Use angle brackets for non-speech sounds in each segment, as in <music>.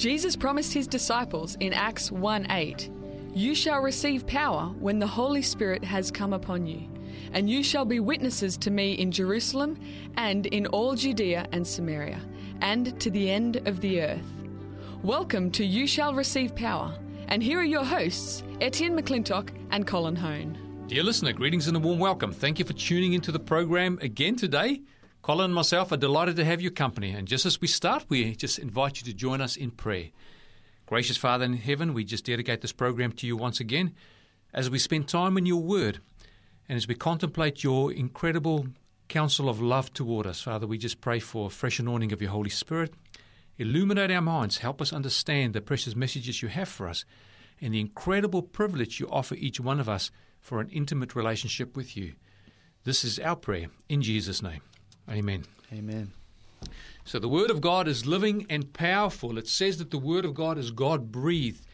Jesus promised his disciples in Acts 1 8, You shall receive power when the Holy Spirit has come upon you, and you shall be witnesses to me in Jerusalem and in all Judea and Samaria, and to the end of the earth. Welcome to You Shall Receive Power, and here are your hosts, Etienne McClintock and Colin Hone. Dear listener, greetings and a warm welcome. Thank you for tuning into the program again today. Colin and myself are delighted to have your company. And just as we start, we just invite you to join us in prayer. Gracious Father in heaven, we just dedicate this program to you once again as we spend time in your word and as we contemplate your incredible counsel of love toward us. Father, we just pray for a fresh anointing of your Holy Spirit. Illuminate our minds, help us understand the precious messages you have for us and the incredible privilege you offer each one of us for an intimate relationship with you. This is our prayer in Jesus' name. Amen. Amen. So the Word of God is living and powerful. It says that the Word of God is God breathed.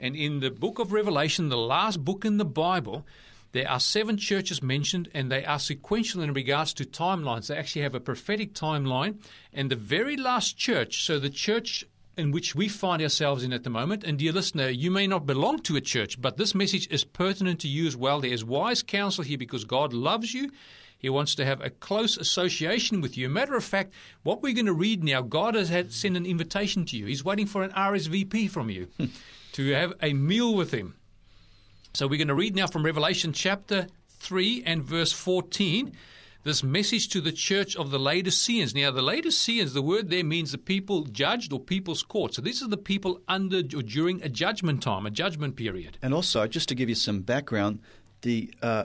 And in the book of Revelation, the last book in the Bible, there are seven churches mentioned, and they are sequential in regards to timelines. They actually have a prophetic timeline. And the very last church, so the church in which we find ourselves in at the moment. And dear listener, you may not belong to a church, but this message is pertinent to you as well. There is wise counsel here because God loves you. He wants to have a close association with you. Matter of fact, what we're going to read now, God has had sent an invitation to you. He's waiting for an RSVP from you <laughs> to have a meal with Him. So we're going to read now from Revelation chapter 3 and verse 14 this message to the church of the Laodiceans. Now, the Laodiceans, the word there means the people judged or people's court. So, this is the people under or during a judgment time, a judgment period. And also, just to give you some background, the uh,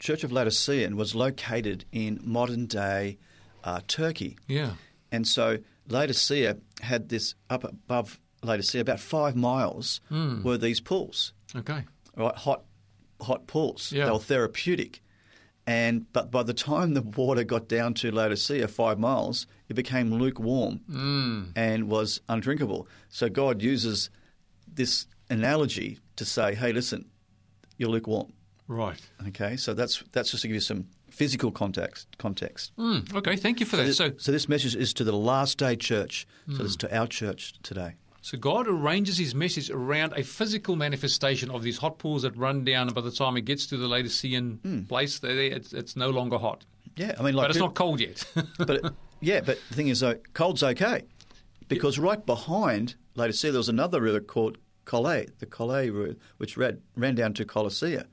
Church of Laodicea was located in modern day uh, Turkey. Yeah. And so, Laodicea had this up above Laodicea, about five miles, Mm. were these pools, Okay. right? Hot, hot pools. Yeah. They were therapeutic. And but by the time the water got down to Laodicea, five miles, it became lukewarm Mm. and was undrinkable. So God uses this analogy to say, "Hey, listen, you're lukewarm." Right. Okay, so that's that's just to give you some physical context. Context. Mm. Okay. Thank you for that. This- So, so this message is to the last day church. So it's to our church today. so God arranges His message around a physical manifestation of these hot pools that run down, and by the time it gets to the Laodicean place, they, they- it's, it's no longer hot. Yeah, I mean, like, but it's not cold yet. <laughs> but it, yeah, but the thing is, though, cold's okay because right behind Laodicea there was another river called Collet, the Collet river, which ran, ran down to Colossia,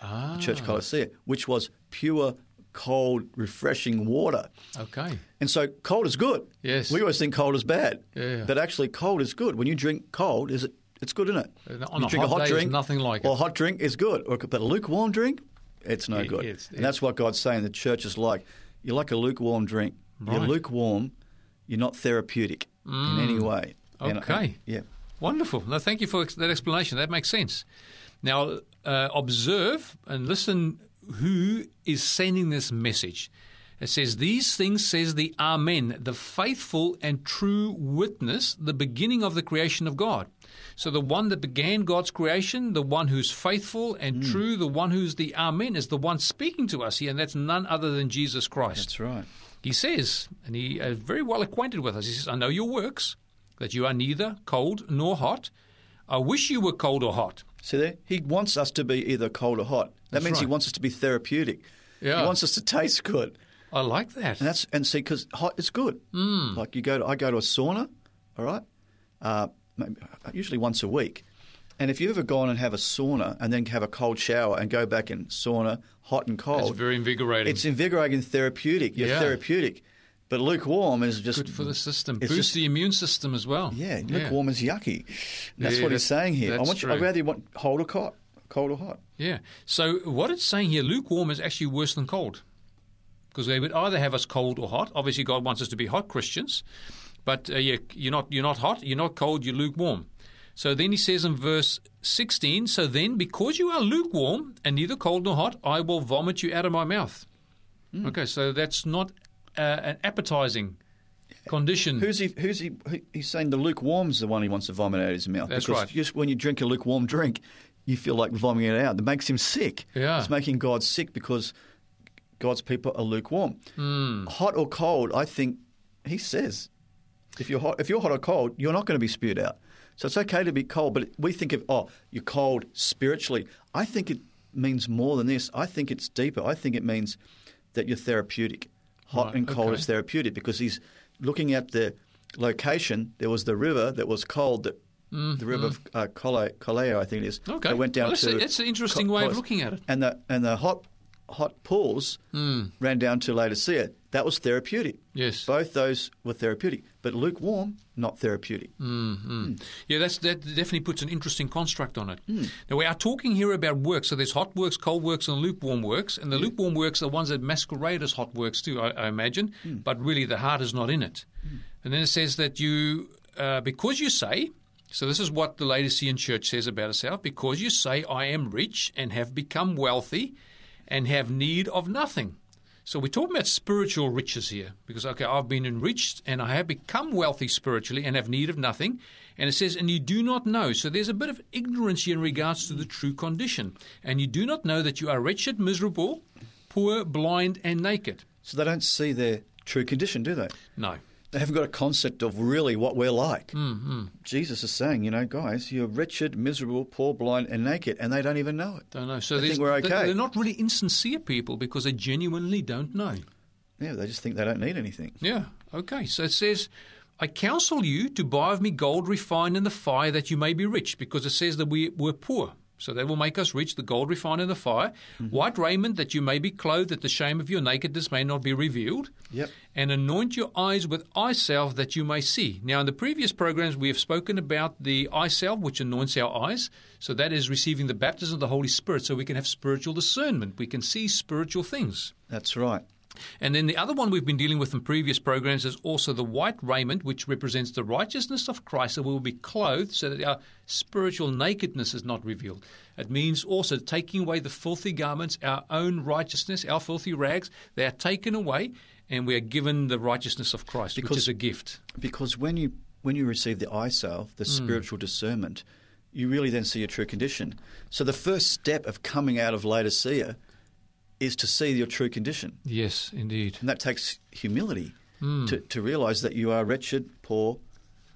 ah. the church Colossia, which was pure, cold, refreshing water. Okay. And so cold is good. Yes. We always think cold is bad. Yeah. But actually cold is good. When you drink cold, is it it's good, isn't it? Uh, on you a drink hot a hot day, drink, nothing like or it. a hot drink is good. Or, but a lukewarm drink, it's no good. it's- and that's what God's saying the church is like. You're like a lukewarm drink. You're lukewarm. You're not therapeutic in any way. Okay. and- yeah. Wonderful. No, thank you for that explanation. That makes sense. Now, uh, observe and listen who is sending this message. It says, These things says the Amen, the faithful and true witness, the beginning of the creation of God. So, the one that began God's creation, the one who's faithful and Hmm. true, the one who's the Amen, is the one speaking to us here, and that's none other than Jesus Christ. That's right. He says, and he is very well acquainted with us, he says, I know your works, that you are neither cold nor hot. I wish you were cold or hot. See there? He wants us to be either cold or hot. That That's means he wants us to be therapeutic. Yeah. He wants us to taste good. I like that. And that's and see because hot is good. Mm. Like you go to I go to a sauna, all right, uh, maybe, usually once a week. And if you ever go on and have a sauna and then have a cold shower and go back in sauna, hot and cold, It's very invigorating. it's invigorating, therapeutic. You're Yeah. therapeutic. But lukewarm is just good for the system. it's Boosts just- the immune system as well. Yeah, lukewarm is yucky. That's Yeah, what he's saying here. I want you. I'd rather you want cold or hot, cold or hot. Yeah. So what it's saying here, lukewarm is actually worse than cold. Because they would either have us cold or hot. Obviously, God wants us to be hot Christians. But uh, yeah, you're not you're not hot, you're not cold, you're lukewarm. So then he says in verse 16, So then, because you are lukewarm and neither cold nor hot, I will vomit you out of my mouth. Hmm. Okay, so that's not uh, an appetizing condition. Who's he? Who's he? He's saying the lukewarm's the one he wants to vomit out of his mouth. That's because right. Just when you drink a lukewarm drink, you feel like vomiting it out. It makes him sick. Yeah. It's making God sick because God's people are lukewarm. Hmm. Hot or cold, I think he says. If you're hot, if you're hot or cold, you're not going to be spewed out. So it's okay to be cold, but we think of oh, you're cold spiritually. I think it means more than this. I think it's deeper. I think it means that you're therapeutic. Hot Right, and cold okay. is therapeutic because he's looking at the location. There was the river that was cold. That the river of uh, Cole, Coleo, I think it is. Mm, Okay. That went down Well, that's to. a- that's an interesting way of looking at it. And the and the hot hot pools ran down to Laodicea. That was therapeutic. Yes. Both those were therapeutic, but lukewarm, not therapeutic. Yeah, that's, that definitely puts an interesting construct on it. Hmm. Now, we are talking here about works. So there's hot works, cold works, and lukewarm works. And the lukewarm works are ones that masquerade as hot works too, I, I imagine. Hmm. But really, the heart is not in it. And then it says that you, uh, because you say, so this is what the Laodicean church says about itself, because you say, I am rich and have become wealthy and have need of nothing. So we're talking about spiritual riches here because, okay, I've been enriched and I have become wealthy spiritually and have need of nothing. And it says, and you do not know. So there's a bit of ignorance here in regards to the true condition. And you do not know that you are wretched, miserable, poor, blind, and naked. So they don't see their true condition, do they? No. They haven't got a concept of really what we're like. Mm-hmm. Jesus is saying, you know, guys, you're wretched, miserable, poor, blind, and naked, and they don't even know it. Don't know. So they think we're okay. They're not really insincere people because they genuinely don't know. Yeah, they just think they don't need anything. Yeah. Okay. So it says, I counsel you to buy of me gold refined in the fire that you may be rich, because it says that we were poor. So that will make us rich, the gold refined in the fire. Mm-hmm. White raiment that you may be clothed, that the shame of your nakedness may not be revealed. Yep. And anoint your eyes with eye salve that you may see. Now, in the previous programs, we have spoken about the eye salve, which anoints our eyes. So that is receiving the baptism of the Holy Spirit, so we can have spiritual discernment. We can see spiritual things. That's right. And then the other one we've been dealing with in previous programs is also the white raiment, which represents the righteousness of Christ, that we will be clothed so that our spiritual nakedness is not revealed. It means also taking away the filthy garments, our own righteousness, our filthy rags, they are taken away, and we are given the righteousness of Christ, which Because- is a gift. Because when you when you receive the eye salve, the hmm. spiritual discernment, you really then see your true condition. So the first step of coming out of Laodicea is to see your true condition. Yes, indeed. And that takes humility hmm. to, to realize that you are wretched, poor,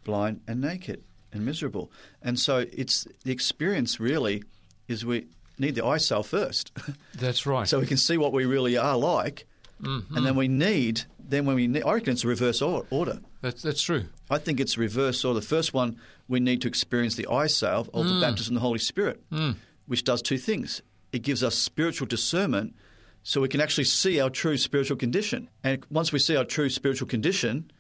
blind, and naked and miserable. And so it's the experience really is we need the eye salve first. <laughs> That's right. so we can see what we really are like. Mm-hmm. And then we need, then when we need, I reckon it's a reverse order. that's, that's true. I think it's reverse order. The first one, we need to experience the eye salve of the mm. baptism of the Holy Spirit, mm. which does two things. It gives us spiritual discernment so we can actually see our true spiritual condition. And once we see our true spiritual condition,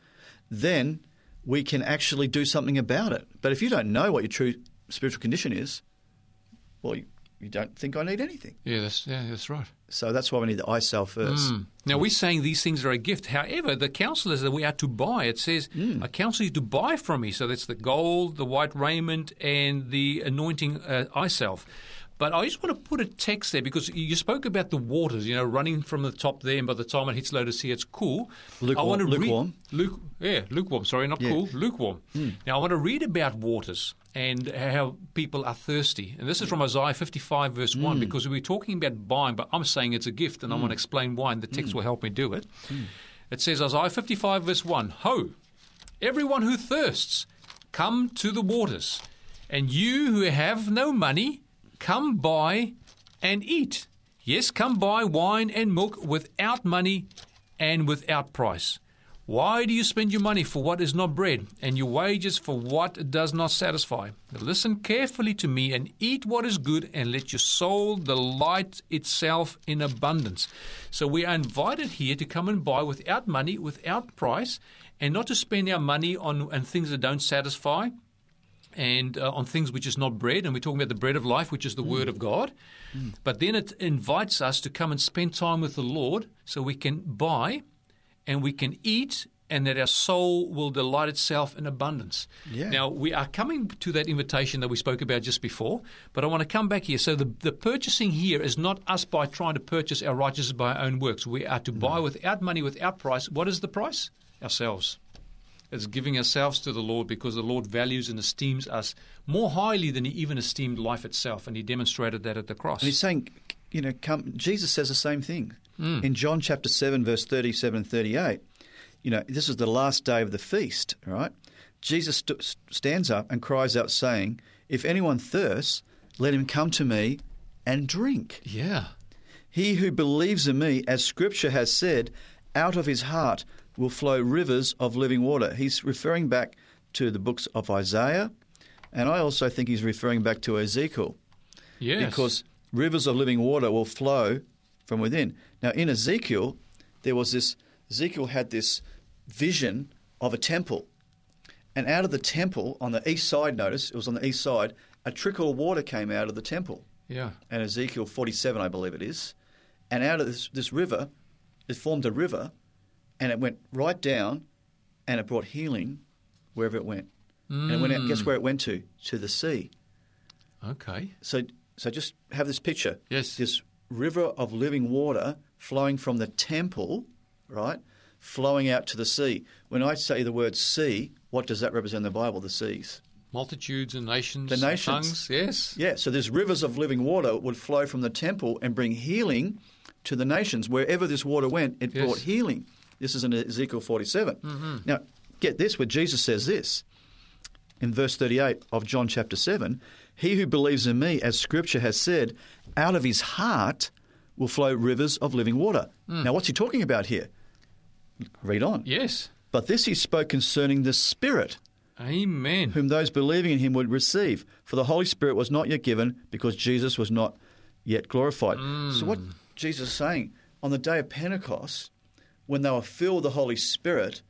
then we can actually do something about it. But if you don't know what your true spiritual condition is, well, you, you don't think I need anything. Yeah, that's, yeah, that's right. So that's why we need the eye salve first. Now, we're saying these things are a gift. However, the counsel is that we are to buy. It says, I counsel you to buy from me. So that's the gold, the white raiment, and the anointing uh, eye salve. But I just want to put a text there because you spoke about the waters, you know, running from the top there, and by the time it hits Laodicea, it's cool. I Lukewarm- want to lukewarm. Luke, yeah, lukewarm. Sorry, not Yeah. cool. Lukewarm. Hmm. Now, I want to read about waters and how people are thirsty. And this is from Isaiah 55, verse 1, hmm. because we're talking about buying, but I'm saying it's a gift, and I want to hmm. explain why, and the text will help me do it. It says, Isaiah 55, verse 1 Ho, everyone who thirsts, come to the waters, and you who have no money, come buy and eat. Yes, come buy wine and milk without money and without price. Why do you spend your money for what is not bread, and your wages for what does not satisfy? Listen carefully to me and eat what is good, and let your soul delight itself in abundance. So we are invited here to come and buy without money, without price, and not to spend our money on, on things that don't satisfy and uh, on things which is not bread, and we're talking about the bread of life, which is the Word of mm. God. Mm. But then it invites us to come and spend time with the Lord so we can buy and we can eat, and that our soul will delight itself in abundance. Yeah. Now, we are coming to that invitation that we spoke about just before, but I want to come back here. So, the, the purchasing here is not us by trying to purchase our righteousness by our own works. We are to buy mm. without money, without price. What is the price? Ourselves. It's giving ourselves to the Lord because the Lord values and esteems us more highly than He even esteemed life itself, and He demonstrated that at the cross. And he's saying, you know, come, Jesus says the same thing. Mm. In John chapter 7, verse 37 and 38, you know, this is the last day of the feast, right? Jesus st- stands up and cries out, saying, If anyone thirsts, let him come to me and drink. Yeah. He who believes in me, as Scripture has said, out of his heart will flow rivers of living water. He's referring back to the books of Isaiah, and I also think he's referring back to Ezekiel Yes. because rivers of living water will flow from within. Now, in Ezekiel, there was this, Ezekiel had this vision of a temple. And out of the temple, on the east side, notice, it was on the east side, a trickle of water came out of the temple. Yeah. And Ezekiel 47, I believe it is. And out of this, this river, it formed a river, and it went right down, and it brought healing wherever it went. And it went out, guess mm. where it went to? To the sea. Okay. So, so just have this picture. Yes. This river of living water flowing from the temple, right, flowing out to the sea. When I say the word sea, what does that represent in the Bible? The seas. Multitudes and nations. The nations. Tongues. Yes. Yeah. So there's rivers of living water would flow from the temple and bring healing to the nations. Wherever this water went, it Yes. brought healing. This is in Ezekiel 47. Mm-hmm. Now, get this, where Jesus says this in verse 38 of John chapter 7 He who believes in me, as scripture has said, out of his heart will flow rivers of living water. Hmm. Now, what's he talking about here? Read on. Yes. But this he spoke concerning the Spirit, Amen. whom those believing in him would receive. For the Holy Spirit was not yet given because Jesus was not yet glorified. So, what Jesus is saying, on the day of Pentecost, when they were filled with the Holy Spirit,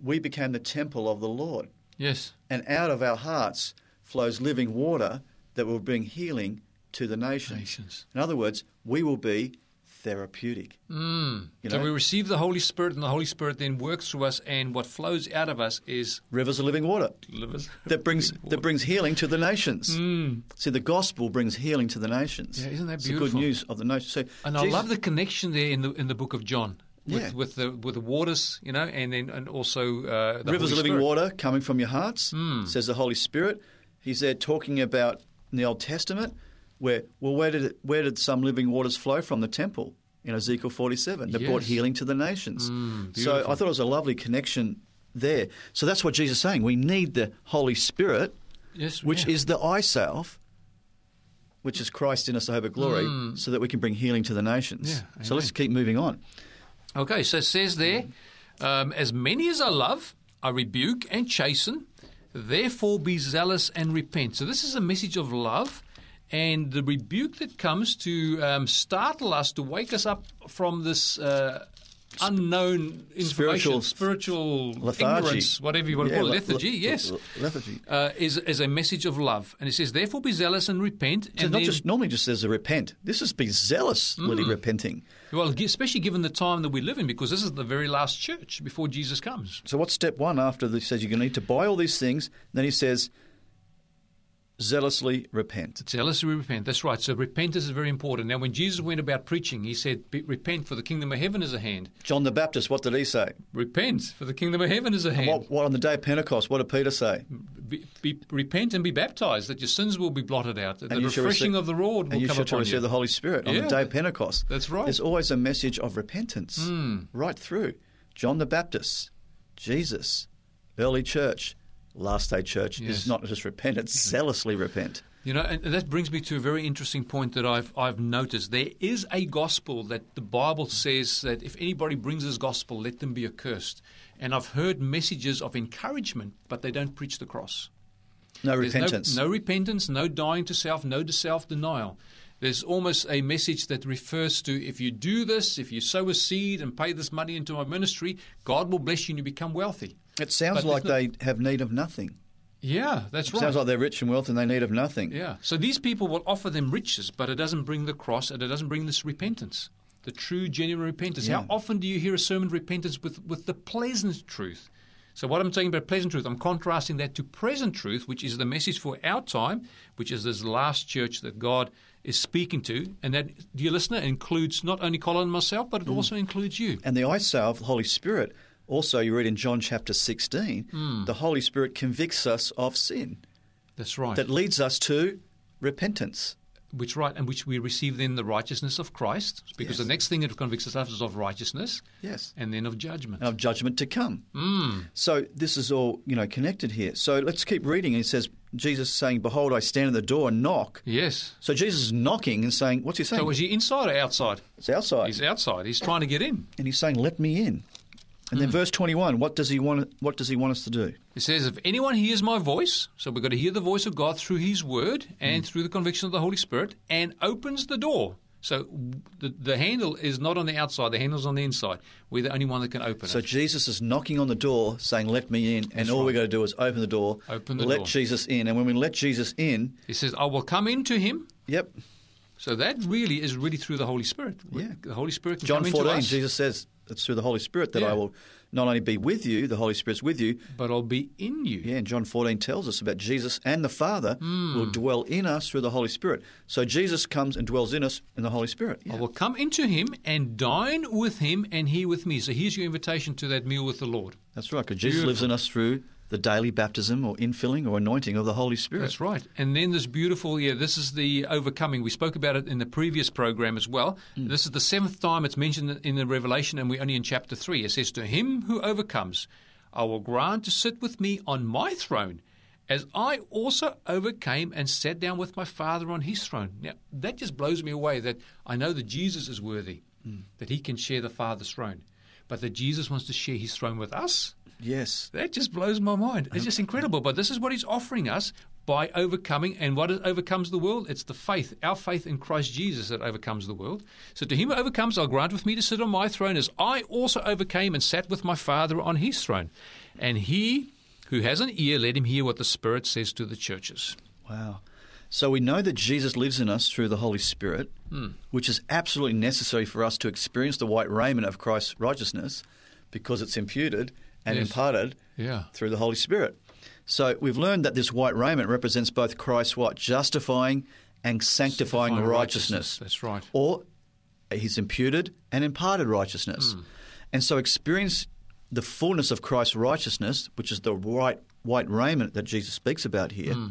we became the temple of the Lord. Yes. And out of our hearts flows living water that will bring healing to the nations. Nations. In other words, we will be therapeutic. Mm. You So we receive the Holy Spirit, and the Holy Spirit then works through us, and what flows out of us is Rivers of living water livers. that brings that brings healing to the nations. Mm. See, the gospel brings healing to the nations. Yeah, isn't that It's the good news of the nations. So And I love the connection there in the in the book of John with, Yeah. with the with the waters, you know, and then and also uh, the rivers Holy of living Spirit. water coming from your hearts, Mm. says the Holy Spirit. He's there talking about in the Old Testament, where well, where did it, where did some living waters flow from the temple in Ezekiel forty-seven that brought healing to the nations. Mm, so I thought it was a lovely connection there. So that's what Jesus is saying. We need the Holy Spirit, Yes, which yeah. is the eye salve, Which is Christ in us, the hope of glory, so that we can bring healing to the nations. Mm. Yeah, so let's keep moving on. Okay, so it says there, um, as many as I love, I rebuke and chasten. Therefore, be zealous and repent. So this is a message of love, and the rebuke that comes to um, startle us, to wake us up from this. Uh, Unknown information, Spiritual spiritual lethargy. ignorance, whatever you want to Yeah, call it, lethargy. le- yes, le- lethargy. uh, is is a message of love, and it says, "Therefore, be zealous and repent." So and not then- just normally just says a repent. This is be zealously Mm. repenting. well, especially given the time that we live in, because this is the very last church before Jesus comes. So what's step one after he says you're going to need to buy all these things? Then he says zealously repent. Zealously repent. That's right. So repentance is very important. Now, when Jesus went about preaching, he said, "Repent, for the kingdom of heaven is at hand." John the Baptist, what did he say? Repent, for the kingdom of heaven is at hand. What, what on the day of Pentecost? What did Peter say? Be, be, repent and be baptized, that your sins will be blotted out. That the refreshing receive- of the Lord will and you come shall to upon receive you. the Holy Spirit on Yeah, the day of Pentecost. that's right. There's always a message of repentance hmm. right through. John the Baptist, Jesus, early church, last day church Yes. is not just repent; it's zealously repent. You know, and that brings me to a very interesting point that I've I've noticed. There is a gospel that the Bible says that if anybody brings this gospel, let them be accursed. And I've heard messages of encouragement, but they don't preach the cross. No There's repentance. No, no repentance, no dying to self, no self denial. There's almost a message that refers to if you do this, if you sow a seed and pay this money into my ministry, God will bless you and you become wealthy. It sounds but like they have need of nothing. Yeah, that's right. Sounds like they're rich and wealth and they need of nothing. Yeah. So these people will offer them riches, but it doesn't bring the cross and it doesn't bring this repentance, the true, genuine repentance. Yeah. How often do you hear a sermon of repentance with, with the pleasant truth? So, what I'm talking about pleasant truth, I'm contrasting that to present truth, which is the message for our time, which is this last church that God is speaking to. And that, dear listener, includes not only Colin and myself, but it mm. also includes you. And the eye salve, the Holy Spirit, also you read in John chapter 16, Hmm. the Holy Spirit convicts us of sin That's right. that leads us to repentance. Which right, and which we receive then the righteousness of Christ, because Yes. the next thing it convicts us of is of righteousness, Yes. and then of judgment. And of judgment to come. Mm. So this is all you know connected here. So let's keep reading. It says Jesus saying, "Behold, I stand at the door and knock." Yes. So Jesus is knocking and saying, "What's he saying?" So is he inside or outside? it's outside, He's outside. He's trying to get in. and he's saying, "Let me in." And then hmm. verse twenty-one. What does he want? What does he want us to do? It says, if anyone hears my voice, so we've got to hear the voice of God through his word and hmm. through the conviction of the Holy Spirit, and opens the door. So the, the handle is not on the outside, the handle's on the inside. We're the only one that can open So it. So Jesus is knocking on the door, saying, "Let me in," and That's all right. got to do is open the door, Open the let door. Jesus in, and when we let Jesus in, He says, I will come into him. yep, So that really is really through the Holy Spirit. Yeah. The Holy Spirit can John come into 14, Jesus says it's through the Holy Spirit that Yeah. I will not only be with you, the Holy Spirit's with you. but I'll be in you. Yeah, and John 14 tells us about Jesus and the Father Hmm. will dwell in us through the Holy Spirit. So Jesus comes and dwells in us in the Holy Spirit. I will come into him and dine with him and he with me. So here's your invitation to that meal with the Lord. That's right, because Jesus lives in us through the daily baptism or infilling or anointing of the Holy Spirit. That's right. And then this beautiful, yeah, this is the overcoming. We spoke about it in the previous program as well. Hmm. This is the seventh time it's mentioned in the Revelation, and we're only in chapter 3. It says, To him who overcomes, I will grant to sit with me on my throne, as I also overcame and sat down with my Father on his throne. Now, that just blows me away that I know that Jesus is worthy, Hmm. that he can share the Father's throne, but that Jesus wants to share his throne with us. Yes. That just blows my mind. It's just incredible. But this is what he's offering us by overcoming. And what overcomes the world? It's the faith, our faith in Christ Jesus that overcomes the world. So to him who overcomes, I'll grant with me to sit on my throne as I also overcame and sat with my Father on his throne. And he who has an ear, let him hear what the Spirit says to the churches. Wow. So we know that Jesus lives in us through the Holy Spirit, Hmm. which is absolutely necessary for us to experience the white raiment of Christ's righteousness because it's imputed and Yes. imparted Yeah. through the Holy Spirit. So we've learned that this white raiment represents both Christ's what? Justifying and sanctifying, Sanctifying righteousness. That's right. Or his imputed and imparted righteousness. Hmm. And so experience the fullness of Christ's righteousness, which is the white, white raiment that Jesus speaks about here, Hmm.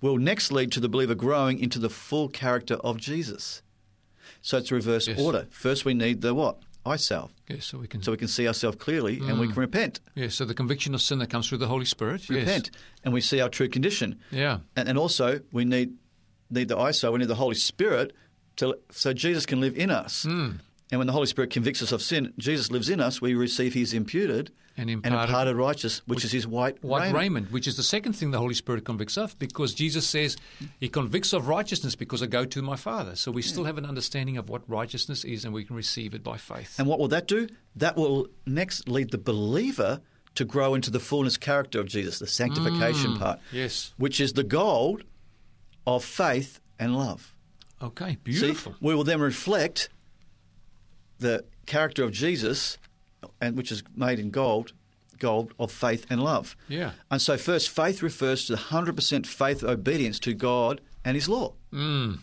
will next lead to the believer growing into the full character of Jesus. So it's reverse Yes. order. First we need the what? Salve. Yes, so we can. So we can see ourselves clearly and we can repent. yes, so the conviction of sin that comes through the Holy Spirit. yes. Repent. And we see our true condition. Yeah. And, and also, we need need the eye salve, we need the Holy Spirit to, so Jesus can live in us. Hmm. And when the Holy Spirit convicts us of sin, Jesus lives in us. We receive His imputed And and imparted- imparted righteous, which, is His white, white raiment. raiment. which is the second thing the Holy Spirit convicts of, because Jesus says He convicts of righteousness because I go to my Father. So we still have an understanding of what righteousness is, and we can receive it by faith. And what will that do? That will next lead the believer to grow into the fullness character of Jesus, the sanctification mm. part, yes. which is the goal of faith and love. Okay. See, Beautiful. we will then reflect the character of Jesus, and which is made in gold, gold of faith and love. Yeah. And so, first, faith refers to the hundred percent faith obedience to God and His law. Mm.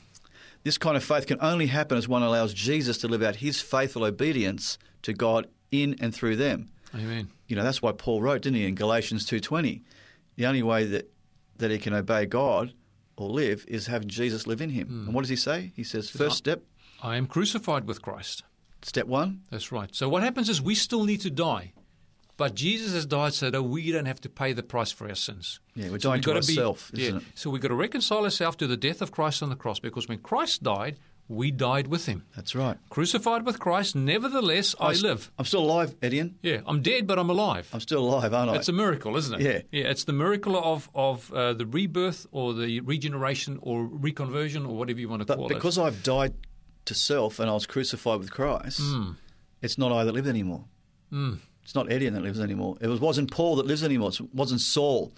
This kind of faith can only happen as one allows Jesus to live out His faithful obedience to God in and through them. Amen. You know that's why Paul wrote, didn't he, in Galatians two twenty, the only way that that he can obey God or live is having Jesus live in him. And what does he say? He says, first step, I am crucified with Christ. Step one, That's right. So what happens is we still need to die. But Jesus has died so that we don't have to pay the price for our sins. Yeah, we're So dying we've to gotta isn't yeah. it? So we've got to reconcile ourselves to the death of Christ on the cross because when Christ died, we died with him. That's right. Crucified with Christ, nevertheless I live. I'm still alive, Etienne. Yeah, I'm dead, but I'm alive. I'm still alive, aren't I? It's a miracle, isn't it? Yeah. Yeah, it's the miracle of, of uh, the rebirth or the regeneration or reconversion or whatever you want to but call because I've died to self and I was crucified with Christ, Hmm. it's not I that live anymore. It's not Etienne that lives anymore. It was, wasn't Paul that lives anymore. It wasn't Saul.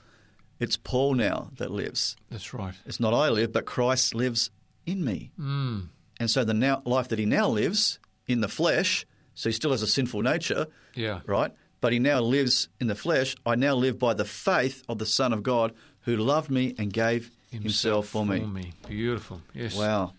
It's Paul now that lives. That's right. It's not I live, but Christ lives in me. Hmm. And so the now, life that he now lives in the flesh, so he still has a sinful nature, Yeah. right? But he now lives in the flesh. I now live by the faith of the Son of God who loved me and gave himself, for, me. Beautiful. Yes. Wow.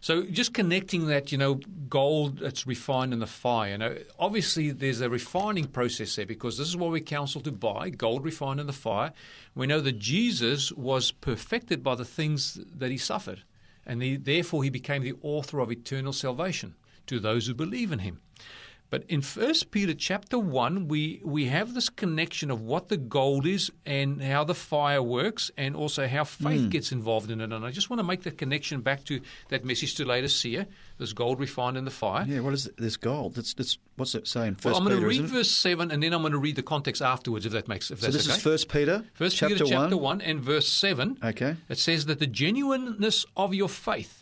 So just connecting that, you know, gold that's refined in the fire. You know, obviously there's a refining process there because this is what we counsel to buy: gold refined in the fire. We know that Jesus was perfected by the things that he suffered. and he, therefore he became the author of eternal salvation to those who believe in him. But in First Peter chapter one, we we have this connection of what the gold is and how the fire works, and also how faith Hmm. gets involved in it. And I just want to make the connection back to that message to Laodicea, this gold refined in the fire. Yeah, what is this gold? That's, that's what's it saying? First Well, I'm going Peter, to read verse seven, and then I'm going to read the context afterwards, if that makes if So that's this okay. is First Peter, First chapter Peter chapter one. one and verse seven. Okay. It says that the genuineness of your faith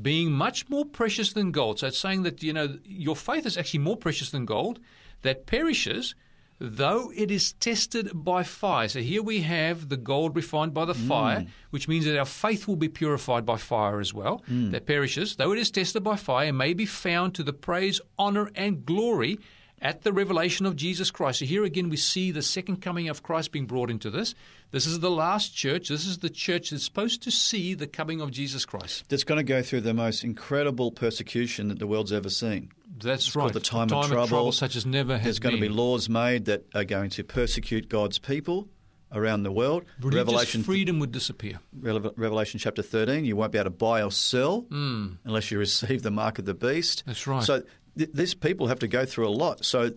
being much more precious than gold. So it's saying that, you know, your faith is actually more precious than gold that perishes, though it is tested by fire. So here we have the gold refined by the mm. fire, which means that our faith will be purified by fire as well, mm. that perishes, though it is tested by fire, and may be found to the praise, honor, and glory at the revelation of Jesus Christ. So here again we see the second coming of Christ being brought into this. This is the last church. This is the church that's supposed to see the coming of Jesus Christ. That's going to go through the most incredible persecution that the world's ever seen. That's It's right. called the time, of, trouble. such as never has There's going been. to be laws made that are going to persecute God's people around the world. Religious Revelation, freedom would disappear. Revelation chapter 13, you won't be able to buy or sell hmm. unless you <laughs> receive the mark of the beast. That's right. So th- these people have to go through a lot. So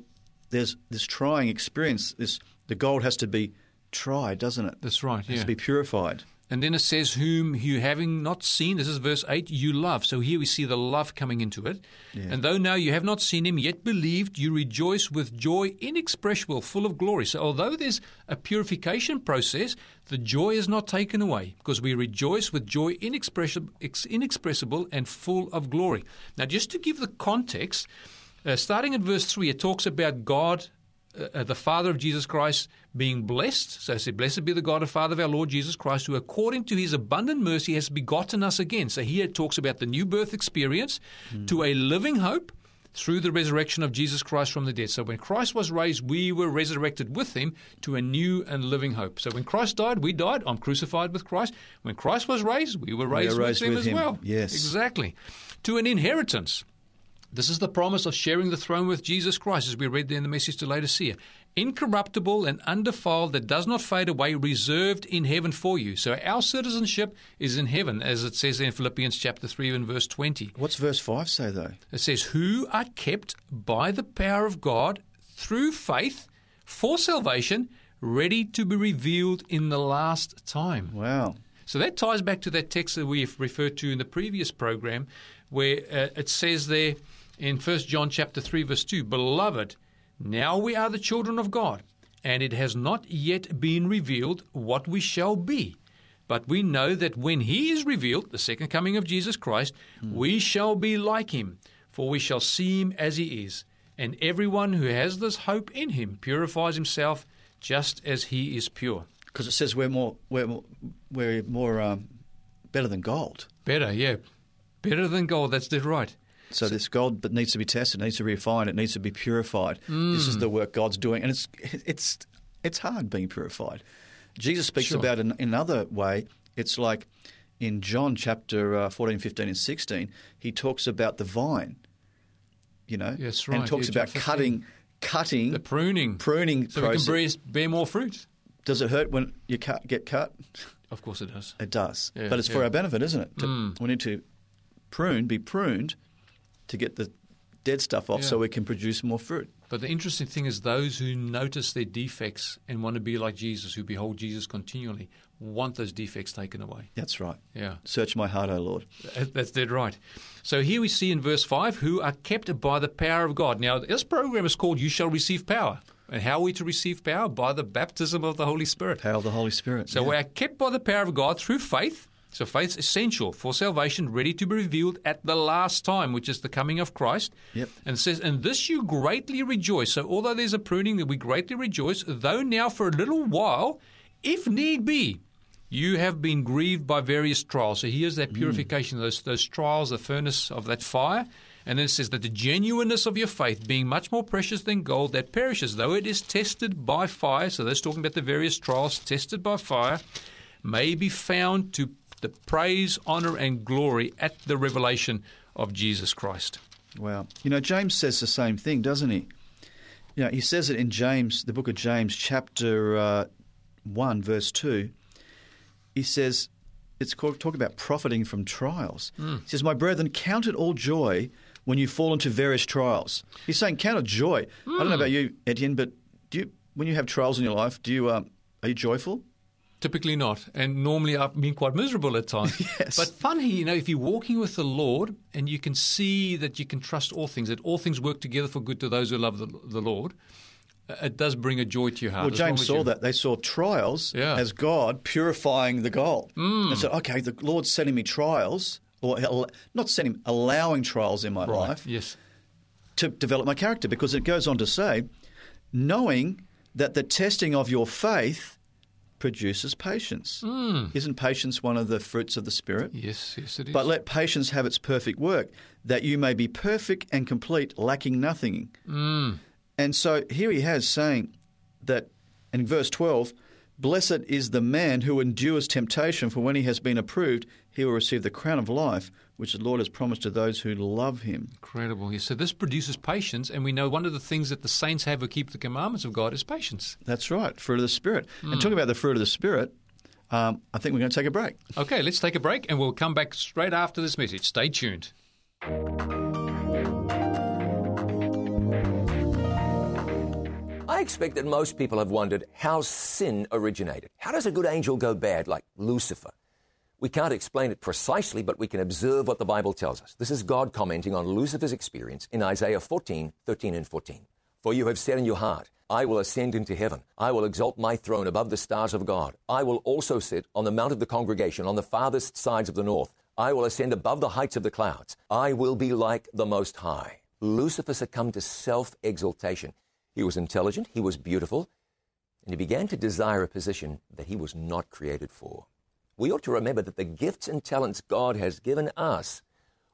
there's this trying experience. This the gold has to be tried, doesn't it? That's right. It has Yeah. to be purified. And then it says, Whom you having not seen, this is verse 8, you love. So here we see the love coming into it. And though now you have not seen him, yet believed, you rejoice with joy inexpressible, full of glory. So although there's a purification process, the joy is not taken away because we rejoice with joy inexpressible, inexpressible and full of glory. Now, just to give the context, uh, starting at verse 3, it talks about God uh, the Father of Jesus Christ being blessed. So it said, Blessed be the God and Father of our Lord Jesus Christ, who according to his abundant mercy has begotten us again. So here it talks about the new birth experience to a living hope through the resurrection of Jesus Christ from the dead. So when Christ was raised, we were resurrected with him to a new and living hope. So when Christ died, we died. I'm crucified with Christ. When Christ was raised, we were raised, raised with him with as well. Yes. Exactly. To an inheritance. This is the promise of sharing the throne with Jesus Christ, as we read there in the message to Laodicea. Incorruptible and undefiled, that does not fade away, reserved in heaven for you. So our citizenship is in heaven, as it says in Philippians chapter 3 and verse 20. What's verse 5 say, though? It says, Who are kept by the power of God through faith for salvation, ready to be revealed in the last time. Wow. So that ties back to that text that we've referred to in the previous program, where uh, it says there in 1 John chapter 3 verse 2, Beloved, now we are the children of God, and it has not yet been revealed what we shall be. But we know that when he is revealed, the second coming of Jesus Christ, we shall be like him, for we shall see him as he is. And everyone who has this hope in him purifies himself just as he is pure. Because it says we're more, we're more, we're more um, better than gold. Better, yeah. Better than gold, that's dead right. So this gold that needs to be tested, needs to be refined, it needs to be purified. This is the work God's doing, and it's it's it's hard being purified. Jesus speaks Sure. about it in another way. It's like in John chapter uh, 14, 15, and 16, he talks about the vine, you know, Yes, right. and talks yeah, about cutting, cutting, The pruning. pruning So process. we can bear, more fruit. Does it hurt when you cut, get cut? Of course it does. It does, Yeah, but it's for our benefit, isn't it? To- We need to prune, be pruned, to get the dead stuff off, Yeah. so we can produce more fruit. But the interesting thing is those who notice their defects and want to be like Jesus, who behold Jesus continually, want those defects taken away. That's right. Yeah. Search my heart, O Lord. That's dead right. So here we see in verse 5 who are kept by the power of God. Now, this program is called You Shall Receive Power. And how are we to receive power? By the baptism of the Holy Spirit. Power of the Holy Spirit. So yeah. we are kept by the power of God through faith. So faith is essential for salvation, ready to be revealed at the last time, which is the coming of Christ. Yep. And it says, "And this you greatly rejoice." So although there's a pruning, that we greatly rejoice, though now for a little while, if need be, you have been grieved by various trials. So here's that mm. purification, those those trials, the furnace of that fire. And then it says that the genuineness of your faith, being much more precious than gold that perishes, though it is tested by fire. So that's talking about the various trials tested by fire, may be found to the praise, honor, and glory at the revelation of Jesus Christ. Wow. You know, James says the same thing, doesn't he? You know, he says it in James, the book of James, chapter uh, 1, verse 2. He says, it's called, talk about profiting from trials. Hmm. He says, My brethren, count it all joy when you fall into various trials. He's saying, count it joy. I Hmm. don't know about you, Etienne, but do you, when you have trials in your life, do you, um, are you joyful? Typically not. And normally I've been quite miserable at times. <laughs> Yes. But funny, you know, if you're walking with the Lord and you can see that you can trust all things, that all things work together for good to those who love the, the Lord, uh, it does bring a joy to your heart. Well, James saw you- that. They saw trials Yeah. as God purifying the gold. Hmm. And said, okay, the Lord's sending me trials, or not sending, allowing trials in my Right. life Yes. to develop my character. Because it goes on to say, knowing that the testing of your faith produces patience. Hmm. Isn't patience one of the fruits of the Spirit? Yes, yes, it is. But let patience have its perfect work, that you may be perfect and complete, lacking nothing. Mm. And so here he has saying that in verse 12, Blessed is the man who endures temptation, for when he has been approved, he will receive the crown of life, which the Lord has promised to those who love him. Incredible. Yes. So this produces patience, and we know one of the things that the saints have who keep the commandments of God is patience. That's right, fruit of the Spirit. Hmm. And talking about the fruit of the Spirit, um, I think we're going to take a break. Okay, let's take a break, and we'll come back straight after this message. Stay tuned. I expect that most people have wondered how sin originated. How does a good angel go bad, like Lucifer? We can't explain it precisely, but we can observe what the Bible tells us. This is God commenting on Lucifer's experience in Isaiah 14, 13, and 14. For you have said in your heart, I will ascend into heaven. I will exalt my throne above the stars of God. I will also sit on the mount of the congregation on the farthest sides of the north. I will ascend above the heights of the clouds. I will be like the Most High. Lucifer succumbed to self exaltation. He was intelligent, he was beautiful, and he began to desire a position that he was not created for. We ought to remember that the gifts and talents God has given us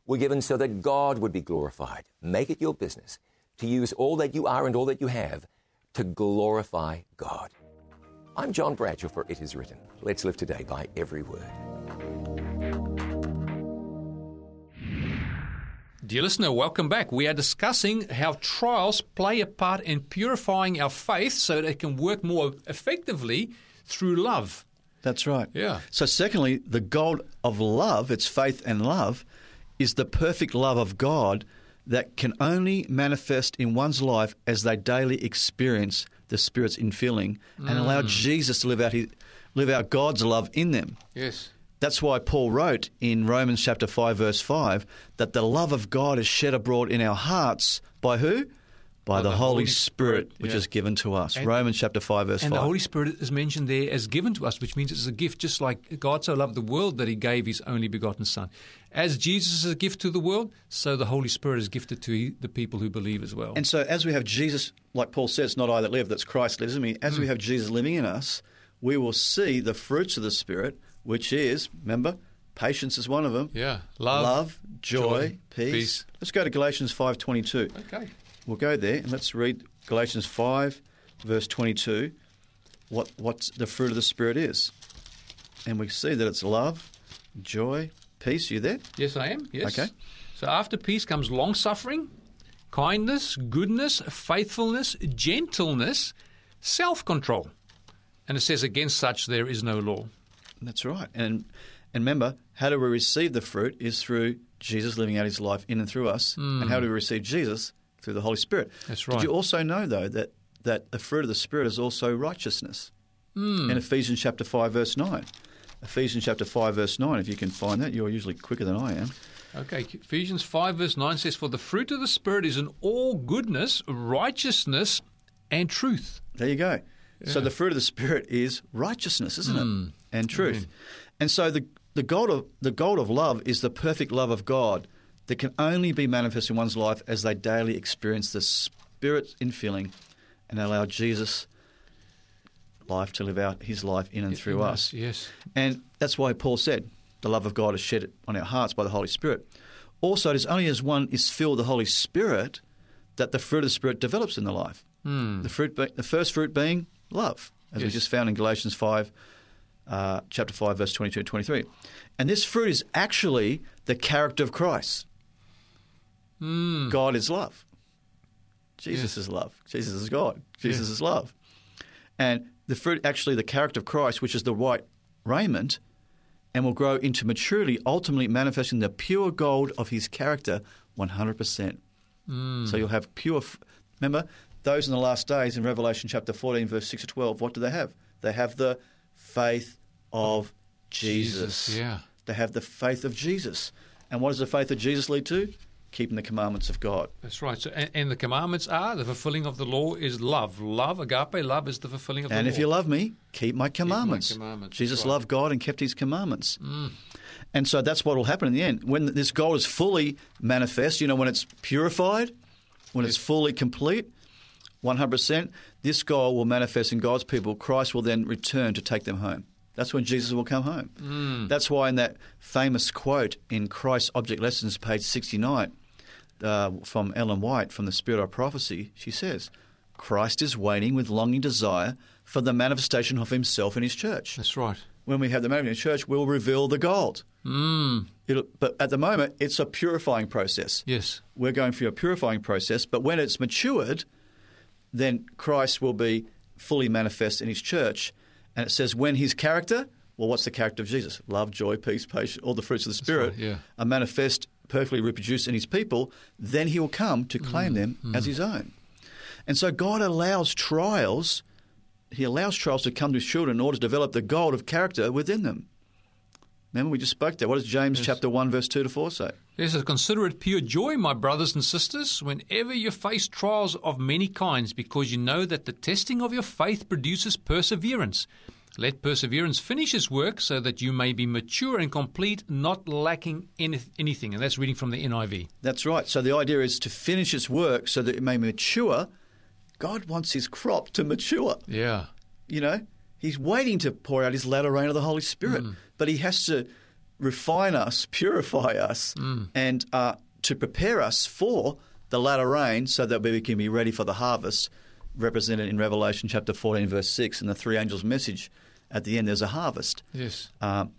were given so that God would be glorified. Make it your business to use all that you are and all that you have to glorify God. I'm John Bradshaw for It Is Written. Let's live today by every word. Dear listener, welcome back. We are discussing how trials play a part in purifying our faith so that it can work more effectively through love. That's right. Yeah. So, secondly, the goal of love, its faith and love, is the perfect love of God that can only manifest in one's life as they daily experience the Spirit's infilling and Mm. allow Jesus to live out his, live out God's love in them. Yes. That's why Paul wrote in Romans chapter 5 verse 5 that the love of God is shed abroad in our hearts by who? By, the, Holy Spirit, which yeah. is given to us. And- Romans chapter 5 verse And 5. the Holy Spirit is mentioned there as given to us, which means it's a gift, just like God so loved the world that he gave his only begotten Son. As Jesus is a gift to the world, so the Holy Spirit is gifted to the people who believe as well. And so, as we have Jesus, like Paul says, not I that live, that's Christ lives in me. As we hmm. have Jesus living in us, we will see the fruits of the Spirit, which is, remember, patience is one of them. yeah, love, joy, joy, peace. peace. Let's go to Galatians five twenty two. Okay. We'll go there and let's read Galatians five, verse twenty two. What what the fruit of the Spirit is, and we see that it's love, joy, peace. You there? Yes, I am. Yes. Okay. So after peace comes long suffering, kindness, goodness, faithfulness, gentleness, self control. And it says, against such there is no law. That's right. And and remember, how do we receive the fruit is through Jesus living out his life in and through us. And how hmm. do we receive Jesus? Through the Holy Spirit. That's right. Did you also know though that that the fruit of the Spirit is also righteousness? Hmm. In Ephesians chapter five, verse nine. Ephesians chapter five, verse nine, if you can find that, you're usually quicker than I am. Okay, Ephesians 5, verse 9 says, For the fruit of the Spirit is in all goodness, righteousness, and truth. There you go. So the fruit of the Spirit is righteousness, isn't it? Hmm. And truth. And so the the goal of the goal of love is the perfect love of God that can only be manifest in one's life as they daily experience the Spirit's infilling and allow Jesus' life to live out His life in and through In us. Yes. And that's why Paul said, the love of God is shed on our hearts by the Holy Spirit. Also, it is only as one is filled with the Holy Spirit that the fruit of the Spirit develops in the life. The fruit, be- the first fruit being love, as we just found in Galatians five, uh, chapter five, verse twenty-two and twenty-three. And this fruit is actually the character of Christ. Hmm. God is love. Jesus is love. Jesus is God. Jesus is love. And the fruit, actually, the character of Christ, which is the white raiment, and will grow into maturity, ultimately manifesting the pure gold of his character 100%. Hmm. So you'll have pure. F- Remember, those in the last days in Revelation chapter 14, verse 6 to 12, what do they have? They have the faith of Jesus. Jesus, yeah. They have the faith of Jesus. And what does the faith of Jesus lead to? Keeping the commandments of God. That's right. So, and, and the commandments are the fulfilling of the law is love. Love, agape love, is the fulfilling of And the law. And if you love me, keep my commandments. commandments, Jesus right. Mm. loved God and kept his commandments. And so that's what will happen in the end. When this goal is fully manifest, you know, when it's purified, when it's fully complete, 100%, this goal will manifest in God's people. Christ will then return to take them home. That's when Jesus will come home. Mm. That's why in that famous quote in Christ's Object Lessons, page 69, uh, from Ellen White from the Spirit of Prophecy, she says, Christ is waiting with longing desire for the manifestation of himself in his church. That's right. When we have the manifestation in church, we'll reveal the gold. Mm. But at the moment, it's a purifying process. Yes. We're going through a purifying process, but when it's matured, then Christ will be fully manifest in his church. And it says, when his character, well, what's the character of Jesus? Love, joy, peace, patience, all the fruits of the Spirit right, yeah. are manifest, perfectly reproduced in his people, then he will come to claim mm. them mm. as his own. And so God allows trials, he allows trials to come to his children in order to develop the gold of character within them. Remember, we just spoke there. What does James chapter 1, verse 2 to 4 say? Yes, says, consider it pure joy, my brothers and sisters, whenever you face trials of many kinds, because you know that the testing of your faith produces perseverance. Let perseverance finish its work so that you may be mature and complete, not lacking any- anything. And that's reading from the NIV. That's right. So the idea is to finish its work so that it may mature. God wants his crop to mature. Yeah. You know, he's waiting to pour out his latter rain of the Holy Spirit, but he has to refine us, purify us, and uh, to prepare us for the latter rain so that we can be ready for the harvest, represented in Revelation chapter 14, verse 6, and the three angels' message. At the end, there's a harvest. Yes. Um,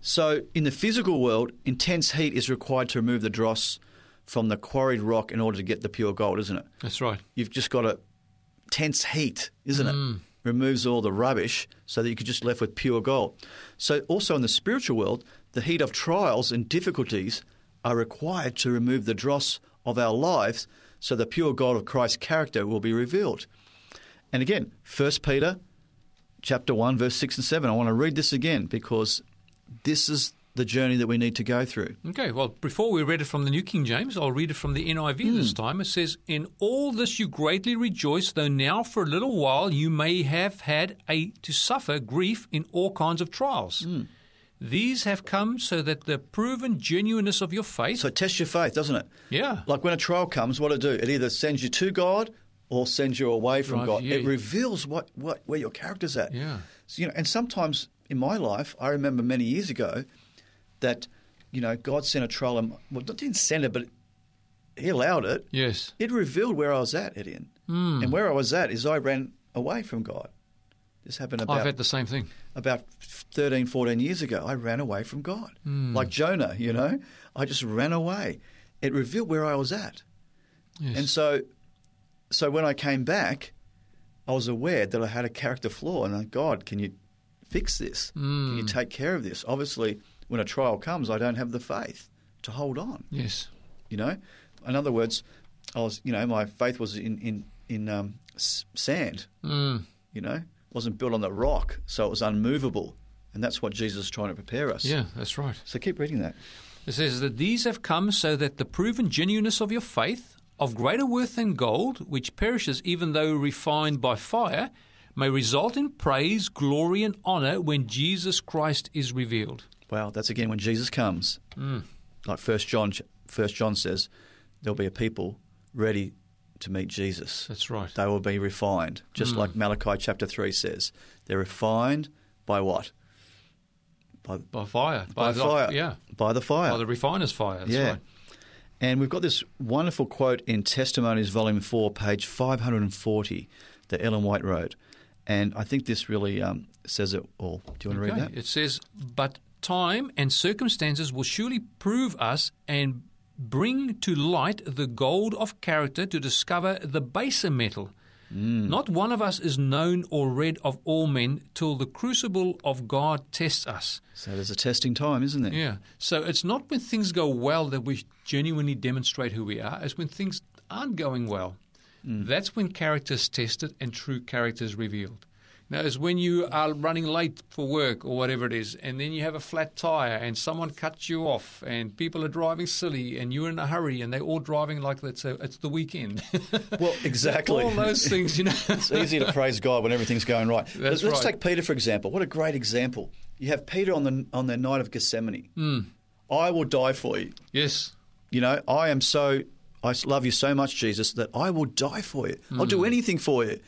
so, in the physical world, intense heat is required to remove the dross from the quarried rock in order to get the pure gold, isn't it? That's right. You've just got a tense heat, isn't it? Removes all the rubbish so that you could just left with pure gold. So, also in the spiritual world, the heat of trials and difficulties are required to remove the dross of our lives so the pure gold of Christ's character will be revealed. And again, 1 Peter chapter 1 verse 6 and 7. I want to read this again because this is the journey that we need to go through. Okay, well, before we read it from the New King James, I'll read it from the NIV this hmm. time. It says, In all this you greatly rejoice, though now for a little while you may have had a, to suffer grief in all kinds of trials. Hmm. These have come so that the proven genuineness of your faith. So it tests your faith, doesn't it? yeah. Like when a trial comes, what it do? It either sends you to God or sends you away from Right, God. yeah. It reveals what, what where your character's at. Yeah. So, you know, and sometimes in my life, I remember many years ago that you know God sent a trial. And, well, not didn't send it, but He allowed it. Yes. It revealed where I was at, Etienne. Hmm. And where I was at is I ran away from God. This happened about I've had the same thing. about 13, 14 years ago, I ran away from God. Hmm. Like Jonah, you know, I just ran away. It revealed where I was at. Yes. And so, so when I came back, I was aware that I had a character flaw. And I, God, can you fix this? Can Hmm. you take care of this? Obviously, when a trial comes, I don't have the faith to hold on. yes. You know, in other words, I was, you know, my faith was in in in um, s- sand. Mm. You know, wasn't built on the rock, so it was unmovable. And that's what Jesus is trying to prepare us. Yeah, that's right. So keep reading that. It says that these have come so that the proven genuineness of your faith, of greater worth than gold, which perishes even though refined by fire, may result in praise, glory, and honor when Jesus Christ is revealed. Wow, that's again when Jesus comes. Hmm. Like First John, First John says, there'll be a people ready to meet Jesus. That's right. They will be refined, just hmm. like Malachi chapter three says. They're refined by what? By, By fire. by the, fire. Yeah. By the fire. By the refiner's fire. That's yeah. right. And we've got this wonderful quote in Testimonies, Volume 4, page 540, that Ellen White wrote. And I think this really um, says it all. Do you want to read that? It says, But time and circumstances will surely prove us and bring to light the gold of character to discover the baser metal, Mm. Not one of us is known or read of all men till the crucible of God tests us. So there's a testing time, isn't there? Yeah. So it's not when things go well that we genuinely demonstrate who we are, it's when things aren't going well. Mm. That's when character's tested and true character's revealed. Now, it's when you are running late for work or whatever it is, and then you have a flat tire and someone cuts you off, and people are driving silly, and you're in a hurry, and they're all driving like it's, a, it's the weekend. <laughs> Well, exactly. all those things, you know. <laughs> it's easy to praise God when everything's going right. That's Let's right. take Peter for example. What a great example! You have Peter on the on the night of Gethsemane. Hmm. I will die for you. yes. You know, I am so I love you so much, Jesus, that I will die for you. I'll do anything for you.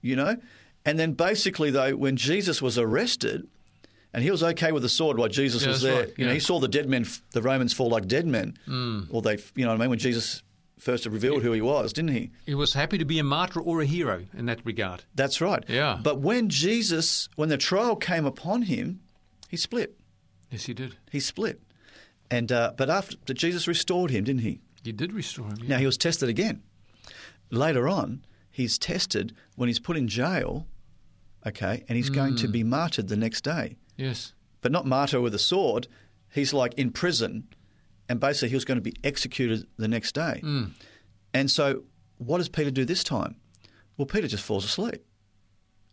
You know, and then basically though, when Jesus was arrested. And he was okay with the sword while Jesus Yeah, was there. right, You know, yeah. he saw the dead men, the Romans fall like dead men, or they, you know what I mean. When Jesus first revealed who he was, didn't he? He was happy to be a martyr or a hero in that regard. That's right. Yeah. But when Jesus, when the trial came upon him, he split. Yes, he did. He split. And uh, but after Jesus restored him, didn't he? He did restore him. yeah. Now he was tested again. Later on, he's tested when he's put in jail. Okay, and he's going to hmm. be martyred the next day, Yes. but not martyr with a sword. He's like in prison, and basically he was going to be executed the next day. Hmm. And so, what does Peter do this time? Well, Peter just falls asleep.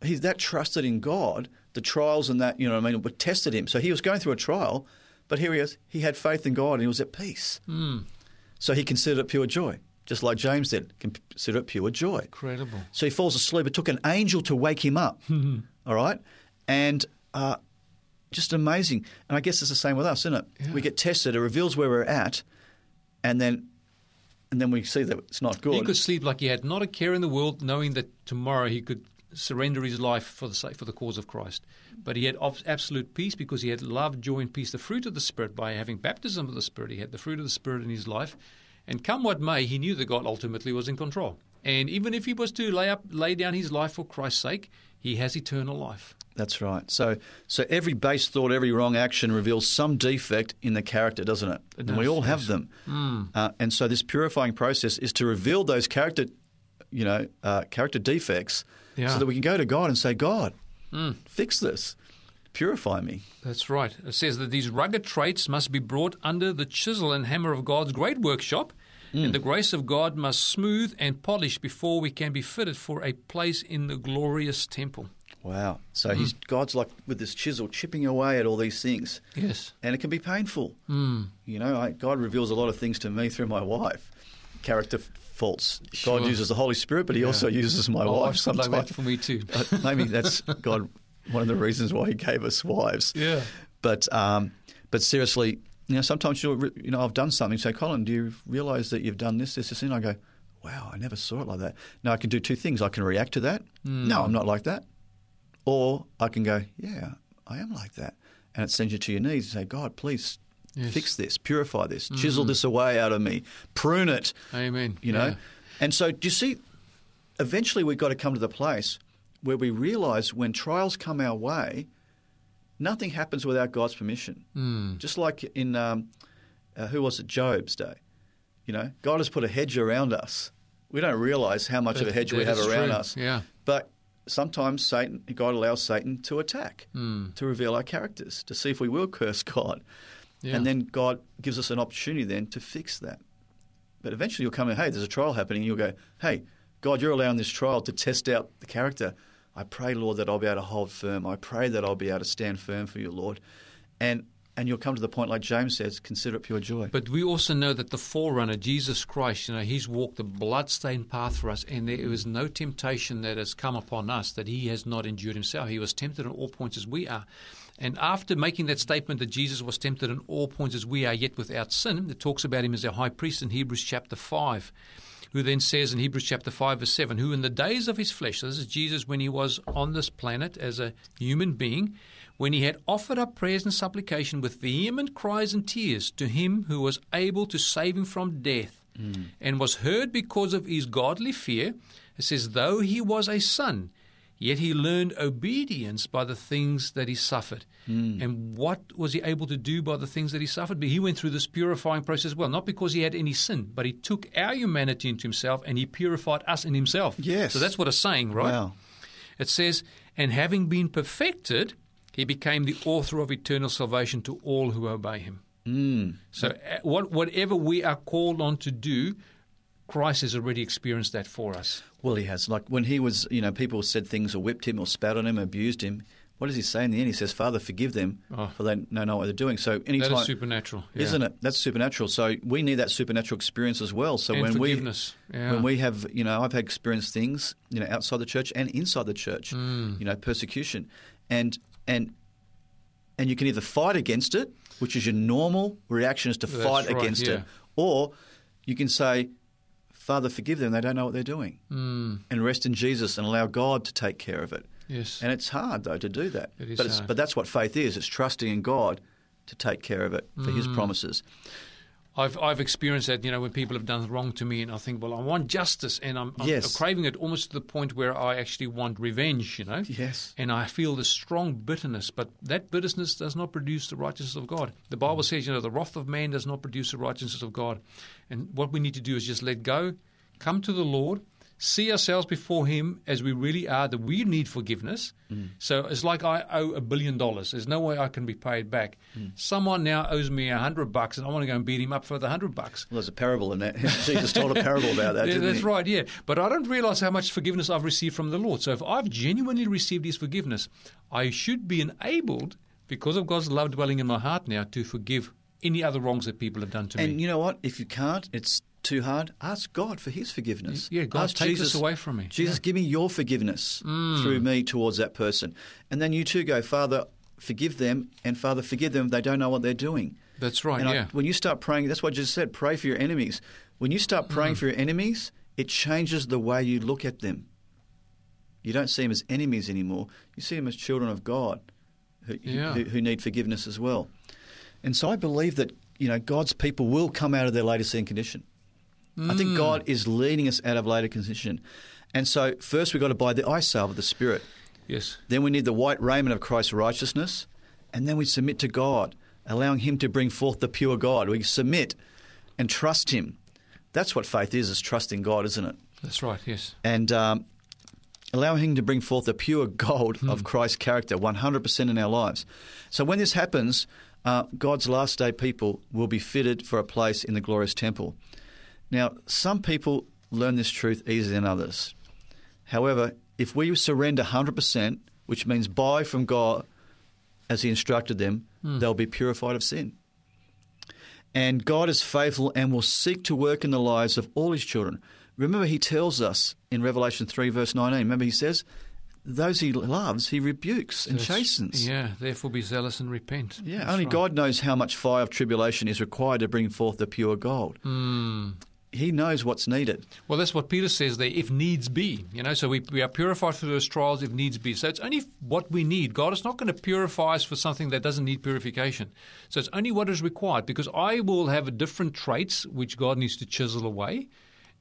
He's that trusted in God. The trials and that, you know what I mean, would tested him. So he was going through a trial, but here he is. He had faith in God and he was at peace. Hmm. So he considered it pure joy, just like James did. Consider it pure joy. Incredible. So he falls asleep. It took an angel to wake him up. <laughs> all right? And uh, just amazing. And I guess it's the same with us, isn't it? Yeah. We get tested, it reveals where we're at, and then and then we see that it's not good. He could sleep like he had not a care in the world, knowing that tomorrow he could surrender his life for the sake for the cause of Christ. But he had absolute peace because he had love, joy, and peace, the fruit of the Spirit. By having baptism of the Spirit, he had the fruit of the Spirit in his life. And come what may, he knew that God ultimately was in control. And even if he was to lay up, lay down his life for Christ's sake, he has eternal life. That's right. So, so every base thought, every wrong action reveals some defect in the character, doesn't it? It and we all have them. Uh, and so, this purifying process is to reveal those character, you know, uh, character defects, Yeah. so that we can go to God and say, God, fix this, purify me. That's right. It says that these rugged traits must be brought under the chisel and hammer of God's great workshop, and the grace of God must smooth and polish before we can be fitted for a place in the glorious temple. Wow. So he's God's like with this chisel chipping away at all these things, Yes. and it can be painful. Mm. You know, I, God reveals a lot of things to me through my wife, character faults. Sure. God uses the Holy Spirit, but He also uses my My wife like sometimes. that for me too. Maybe that's <laughs> God. One of the reasons why He gave us wives. Yeah. But um, but seriously, you know, sometimes you will you know I've done something. Say, Colin, do you realise that you've done this, this, this? And I go, Wow, I never saw it like that. Now I can do two things. I can react to that. Hmm. No, I'm not like that. Or I can go, Yeah, I am like that, and it sends you to your knees and say, God, please. Yes. Fix this, purify this, chisel this away out of me, prune it, Amen. you know. Yeah. And so, do you see? Eventually, we've got to come to the place where we realise when trials come our way, nothing happens without God's permission. Hmm. Just like in um, uh, who was it, Job's day? You know, God has put a hedge around us. We don't realise how much of a hedge we have around true. us. Yeah. But sometimes Satan, God allows Satan to attack, Hmm. to reveal our characters, to see if we will <laughs> curse God. Yeah. And then God gives us an opportunity then to fix that. But eventually you'll come in, hey, there's a trial happening, and you'll go, hey, God, you're allowing this trial to test out the character. I pray, Lord, that I'll be able to hold firm. I pray that I'll be able to stand firm for you, Lord. And and you'll come to the point, like James says, consider it pure joy. But we also know that the forerunner, Jesus Christ, you know, he's walked the blood-stained path for us, and there is no temptation that has come upon us that he has not endured himself. He was tempted in all points as we are. And after making that statement that Jesus was tempted in all points as we are, yet without sin, it talks about him as our high priest in Hebrews chapter 5, who then says in Hebrews chapter 5, verse 7, who in the days of his flesh, so this is Jesus when he was on this planet as a human being, when he had offered up prayers and supplication with vehement cries and tears to him who was able to save him from death, hmm. and was heard because of his godly fear, it says, though he was a son, Yet he learned obedience by the things that he suffered. Hmm. And what was he able to do by the things that he suffered? But He went through this purifying process as well, not because he had any sin, but he took our humanity into himself and he purified us in himself. Yes. So that's what it's saying, right? Wow. It says, and having been perfected, he became the author of eternal salvation to all who obey him. Mm. So, uh, what, whatever we are called on to do, Christ has already experienced that for us. Well, he has. Like when he was, you know, people said things or whipped him or spat on him, abused him. What does he say in the end? He says, "Father, forgive them, Oh. for they don't know what they're doing." So, anytime, That is supernatural, yeah. isn't it? That's supernatural. So we need that supernatural experience as well. So And when forgiveness, we yeah. when we have, you know, I've had experienced things, you know, outside the church and inside the church, Mm. you know, persecution, and and and you can either fight against it, which is your normal reaction, is to That's fight right, against yeah. it, or you can say, "Father, forgive them; they don't know what they're doing," Mm, and rest in Jesus and allow God to take care of it. yes. And it's hard though to do that. It is but it's, hard. but that's what faith is. It's trusting in God to take care of it for Mm. His promises. I've I've experienced that, you know, when people have done wrong to me, and I think, well, I want justice, and I'm, I'm Yes. craving it almost to the point where I actually want revenge, you know. Yes. And I feel this strong bitterness, but that bitterness does not produce the righteousness of God. The Bible mm. says, you know, the wrath of man does not produce the righteousness of God. And what we need to do is just let go, come to the Lord, see ourselves before Him as we really are, that we need forgiveness. Mm. So it's like I owe a billion dollars. There's no way I can be paid back. Mm. Someone now owes me a hundred bucks, and I want to go and beat him up for the hundred bucks. Well, there's a parable in that. <laughs> Jesus told a parable about that. <laughs> Yeah, that's he? right, yeah. But I don't realize how much forgiveness I've received from the Lord. So if I've genuinely received His forgiveness, I should be enabled, because of God's love dwelling in my heart now, to forgive any other wrongs that people have done to And me. And you know what? If you can't, it's too hard. Ask God for His forgiveness. Yeah, God, Ask take Jesus, this away from me. Jesus, Yeah. Mm. give me your forgiveness through me towards that person. And then you too go, Father, forgive them, and Father, forgive them. They don't know what they're doing. That's right, And I- yeah. when you start praying, that's what Jesus said pray for your enemies. When you start praying Mm. for your enemies, it changes the way you look at them. You don't see them as enemies anymore. You see them as children of God who, Yeah. who, who need forgiveness as well. And so I believe that you know God's people will come out of their Laodicean condition. I Mm. think God is leading us out of later condition. And so first we've got to buy the eye salve of the Spirit. Yes. Then we need the white raiment of Christ's righteousness. And then we submit to God, allowing Him to bring forth the pure God. We submit and trust Him. That's what faith is, is trusting God, isn't it? That's right, yes. And um, allowing Him to bring forth the pure gold of Christ's character 100% in our lives. So when this happens, uh, God's last day people will be fitted for a place in the glorious temple. Now, some people learn this truth easier than others. However, if we surrender 100%, which means buy from God as He instructed them, they'll be purified of sin. And God is faithful and will seek to work in the lives of all His children. Remember, He tells us in Revelation 3, verse 19, remember, He says, those He loves, He rebukes and chastens. Yeah, therefore be zealous and repent. Yeah, That's only right. God knows how much fire of tribulation is required to bring forth the pure gold. Hmm. He knows what's needed. Well, that's what Peter says there, if needs be. You know, so we, we are purified through those trials if needs be. So it's only what we need. God is not going to purify us for something that doesn't need purification. So it's only what is required because I will have different traits which God needs to chisel away.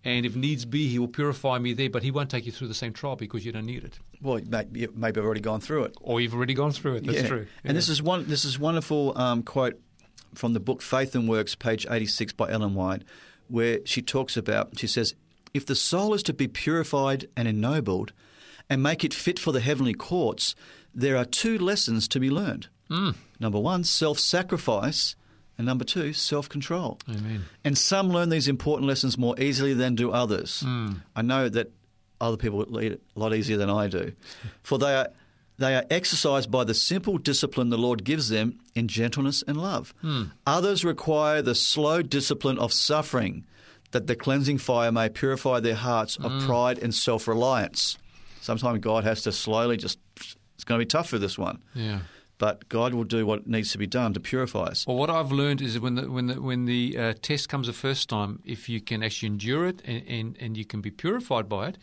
And if needs be, He will purify me there, but He won't take you through the same trial because you don't need it. Well, maybe, I've already gone through it. Or you've already gone through it. That's Yeah. true. And this is one. This is wonderful um, quote from the book Faith and Works, page eighty-six by Ellen White, where she talks about. She says, "If the soul is to be purified and ennobled, and make it fit for the heavenly courts, there are two lessons to be learned. Mm. Number one, self-sacrifice." And number two, self control. Amen. And some learn these important lessons more easily than do others. Mm. I know that other people lead it a lot easier than I do. For they are, they are exercised by the simple discipline the Lord gives them in gentleness and love. Others require the slow discipline of suffering, that the cleansing fire may purify their hearts of pride and self reliance. Sometimes God has to slowly just, it's going to be tough for this one. Yeah. But God will do what needs to be done to purify us. Well, what I've learned is that when the when the when the uh, test comes the first time, if you can actually endure it and, and, and you can be purified by it,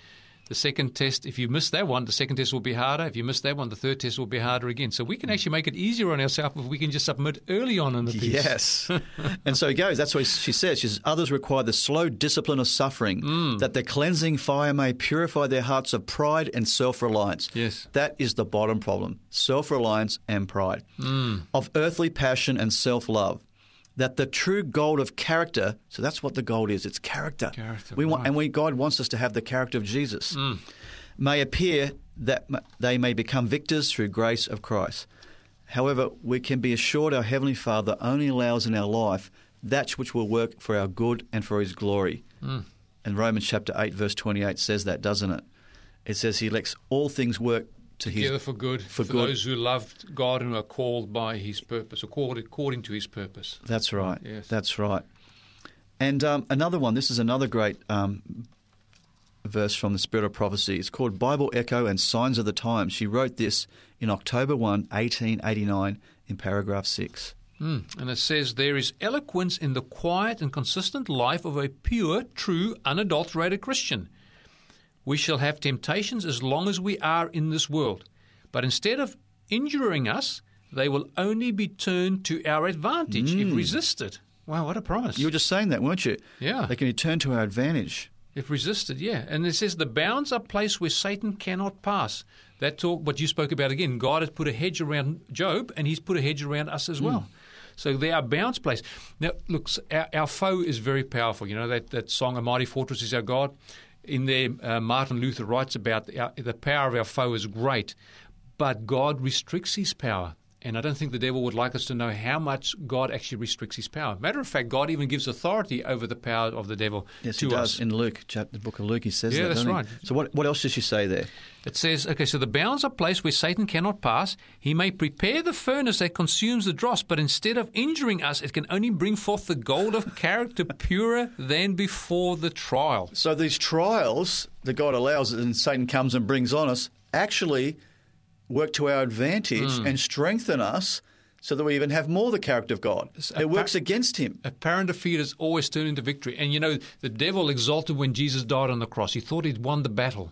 The second test, if you miss that one, the second test will be harder. If you miss that one, the third test will be harder again. So we can actually make it easier on ourselves if we can just submit early on in the piece. Yes. <laughs> and so he goes, that's what she says. She says, Others require the slow discipline of suffering, Mm. that the cleansing fire may purify their hearts of pride and self reliance. Yes. That is the bottom problem self reliance and pride, Mm. of earthly passion and self love. That the true gold of character, so that's what the gold is, it's character. Character, we want, right. And we, God wants us to have the character of Jesus, Mm. may appear that they may become victors through grace of Christ. However, we can be assured our Heavenly Father only allows in our life that which will work for our good and for His glory. Mm. And Romans chapter 8, verse 28 says that, doesn't it? It says He lets all things work to Together His. for good, for for, good. those who love God and are called by His purpose, or called according to His purpose. That's right. Yes. That's right. And um, another one, this is another great um, verse from the Spirit of Prophecy. It's called Bible Echo and Signs of the Times. She wrote this in October 1, 1889, in paragraph 6. Mm. And it says, There is eloquence in the quiet and consistent life of a pure, true, unadulterated Christian. We shall have temptations as long as we are in this world, but instead of injuring us, they will only be turned to our advantage if hmm. resisted. Wow, what a promise. You were just saying that, weren't you? Yeah. They can be turned to our advantage. If resisted, yeah. And it says the bounds are placed where Satan cannot pass. That talk, what you spoke about again, God has put a hedge around Job, and He's put a hedge around us as hmm. well. So there are bounds placed. Now, look, our, our foe is very powerful. You know that, that song, "A Mighty Fortress Is Our God." In there, uh, Martin Luther writes about our, the power of our foe is great, but God restricts His power. And I don't think the devil would like us to know how much God actually restricts his power. Matter of fact, God even gives authority over the power of the devil Yes, to he us. does. In Luke, chapter, the book of Luke, he says Yeah, that. that's doesn't he? right. So what, what else does she say there? It says, okay, so the bounds are placed where Satan cannot pass. He may prepare the furnace that consumes the dross, but instead of injuring us, it can only bring forth the gold of character purer than before the trial. So these trials that God allows and Satan comes and brings on us actually work to our advantage Hmm. and strengthen us so that we even have more the character of God. It works against him. Apparent defeat is always turned into victory. And you know, the devil exulted when Jesus died on the cross. He thought he'd won the battle,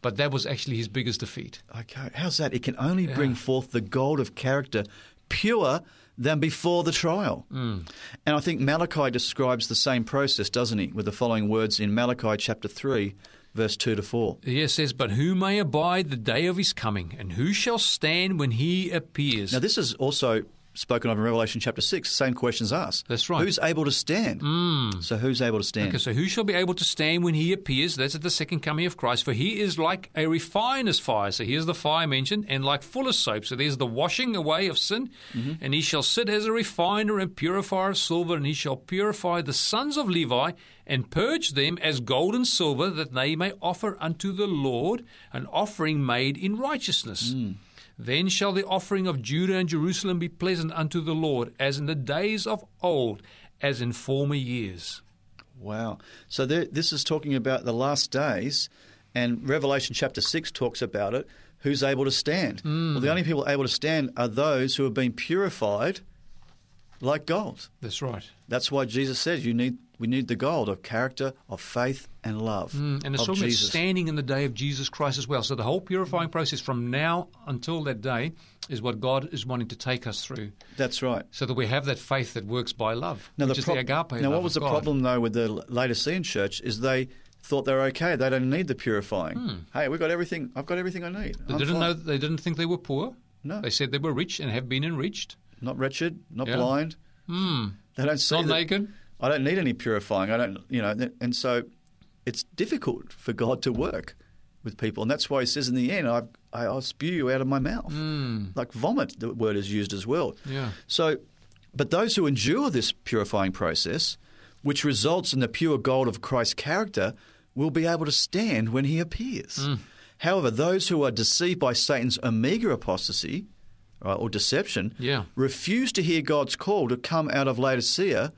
but that was actually his biggest defeat. Okay, how's that? It can only bring forth the gold of character pure than before the trial. Hmm. And I think Malachi describes the same process, doesn't he, with the following words in Malachi chapter 3, verse 2 to 4. Here it says, But who may abide the day of his coming, and who shall stand when he appears? Now, this is also spoken of in Revelation chapter 6. Same questions asked. That's right. Who's able to stand? Hmm. So, who's able to stand? Okay, so who shall be able to stand when he appears? That's at the second coming of Christ. For he is like a refiner's fire. So here's the fire mentioned, and like fuller's soap. So there's the washing away of sin. Mm-hmm. And he shall sit as a refiner and purifier of silver, and he shall purify the sons of Levi and purge them as gold and silver, that they may offer unto the Lord an offering made in righteousness. Hmm. Then shall the offering of Judah and Jerusalem be pleasant unto the Lord, as in the days of old, as in former years. Wow. So there, this is talking about the last days, and Revelation chapter 6 talks about it. Who's able to stand? Hmm. Well, the only people able to stand are those who have been purified like gold. That's right. That's why Jesus says you need we need the gold of character, of faith, and love Mm, and it's about Jesus. standing in the day of Jesus Christ as well. So the whole purifying process from now until that day is what God is wanting to take us through, That's right. so that we have that faith that works by love, Now, which is the agape. Now, what was the God. problem though with the Laodicean church is they thought they were okay. They don't need the purifying. Hey, we've got everything. I've got everything I need. Hmm. They I'm didn't fine. know. They didn't think they were poor. No. They said they were rich and have been enriched. Not wretched, not Yeah. blind. Hmm. They don't see Not that- naked. I don't need any purifying. I don't, you know, and so it's difficult for God to work with people, and that's why He says in the end, I, I, "I'll spew you out of my mouth," mm. like vomit. The word is used as well. Yeah. So, but those who endure this purifying process, which results in the pure gold of Christ's character, will be able to stand when He appears. Mm. However, those who are deceived by Satan's omega apostasy right, or deception Yeah. refuse to hear God's call to come out of Laodicea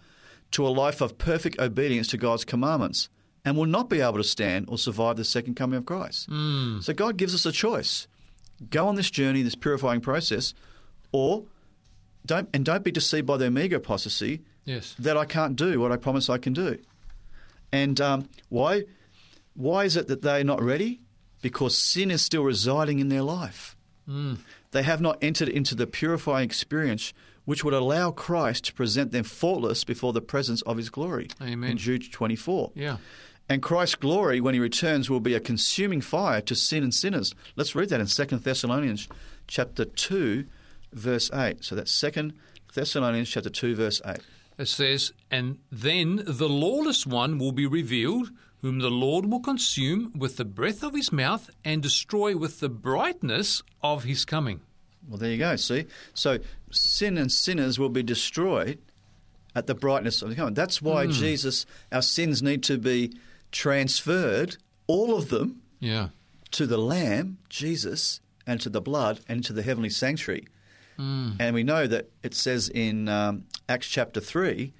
to a life of perfect obedience to God's commandments and will not be able to stand or survive the second coming of Christ. So God gives us a choice. Go on this journey, this purifying process, or don't and don't be deceived by the omega apostasy Yes. that I can't do what I promise I can do. And um, why why is it that they're not ready? because sin is still residing in their life. They have not entered into the purifying experience which would allow Christ to present them faultless before the presence of his glory. Amen. In Jude 24. Yeah. And Christ's glory, when he returns, will be a consuming fire to sin and sinners. Let's read that in 2 Thessalonians chapter 2, verse 8. So that's 2 Thessalonians chapter 2, verse 8. It says, And then the lawless one will be revealed, whom the Lord will consume with the breath of his mouth and destroy with the brightness of his coming. Well, there you go. See? So sin and sinners will be destroyed at the brightness of the coming. That's why Jesus, our sins need to be transferred, all of them, Yeah. to the Lamb, Jesus, and to the blood, and to the heavenly sanctuary. And we know that it says in um, Acts chapter 3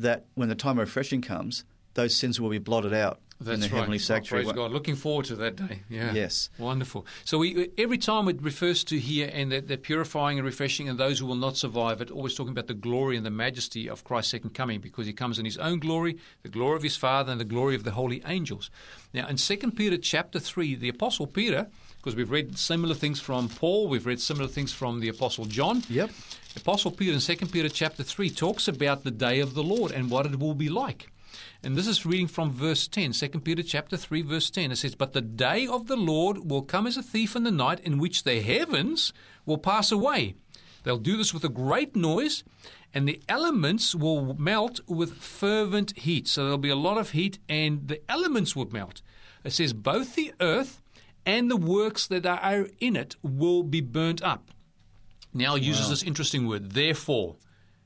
that when the time of refreshing comes, those sins will be blotted out That's in the right. heavenly Oh, praise God. Looking forward to that day. Yeah. Yes. Wonderful. So we, every time it refers to here and that, that purifying and refreshing and those who will not survive it, always talking about the glory and the majesty of Christ's second coming because he comes in his own glory, the glory of his Father, and the glory of the holy angels. Now, in 2 Peter chapter 3, the Apostle Peter, because we've read similar things from Paul, we've read similar things from the Apostle John. Yep. Apostle Peter in 2 Peter chapter 3 talks about the day of the Lord and what it will be like. And this is reading from verse 10, 2 Peter chapter 3 verse 10. It says, "But the day of the Lord will come as a thief in the night in which the heavens will pass away. They'll do this with a great noise, and the elements will melt with fervent heat." So there'll be a lot of heat and the elements will melt. It says both the earth and the works that are in it will be burnt up. Now uses this interesting word, therefore.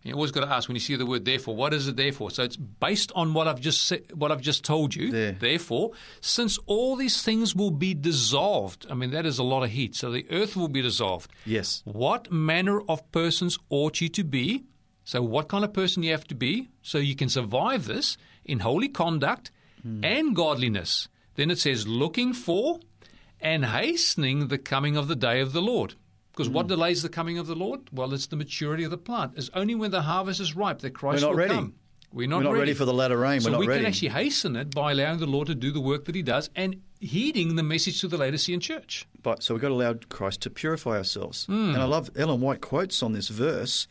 You always got to ask when you see the word therefore, what is it therefore? So it's based on what I've just said, what I've just told you. There. Therefore, since all these things will be dissolved, I mean that is a lot of heat. So the earth will be dissolved. Yes. What manner of persons ought you to be? So what kind of person you have to be so you can survive this in holy conduct hmm. and godliness? Then it says looking for and hastening the coming of the day of the Lord. Because what delays the coming of the Lord? Well, it's the maturity of the plant. It's only when the harvest is ripe that Christ will ready. come. We're not, We're not ready for the latter rain. So We're not we ready. can actually hasten it by allowing the Lord to do the work that He does and heeding the message to the Laodicean church. But so we've got to allow Christ to purify ourselves. Hmm. And I love Ellen White quotes on this verse.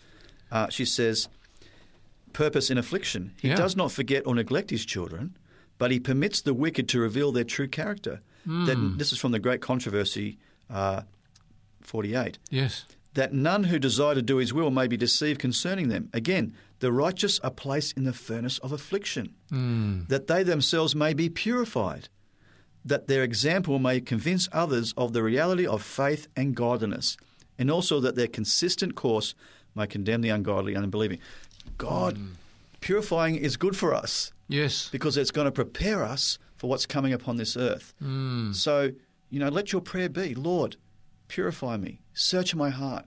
Uh, she says, "Purpose in affliction. He Yeah. does not forget or neglect his children, but he permits the wicked to reveal their true character." That, this is from the Great Controversy, uh, forty-eight. Yes. That none who desire to do his will may be deceived concerning them. Again, the righteous are placed in the furnace of affliction, hmm. that they themselves may be purified that their example may convince others of the reality of faith and godliness, and also that their consistent course may condemn the ungodly and unbelieving. God, hmm. purifying is good for us Yes. because it's going to prepare us for what's coming upon this earth. Hmm. So, you know, let your prayer be Lord, purify me, search my heart,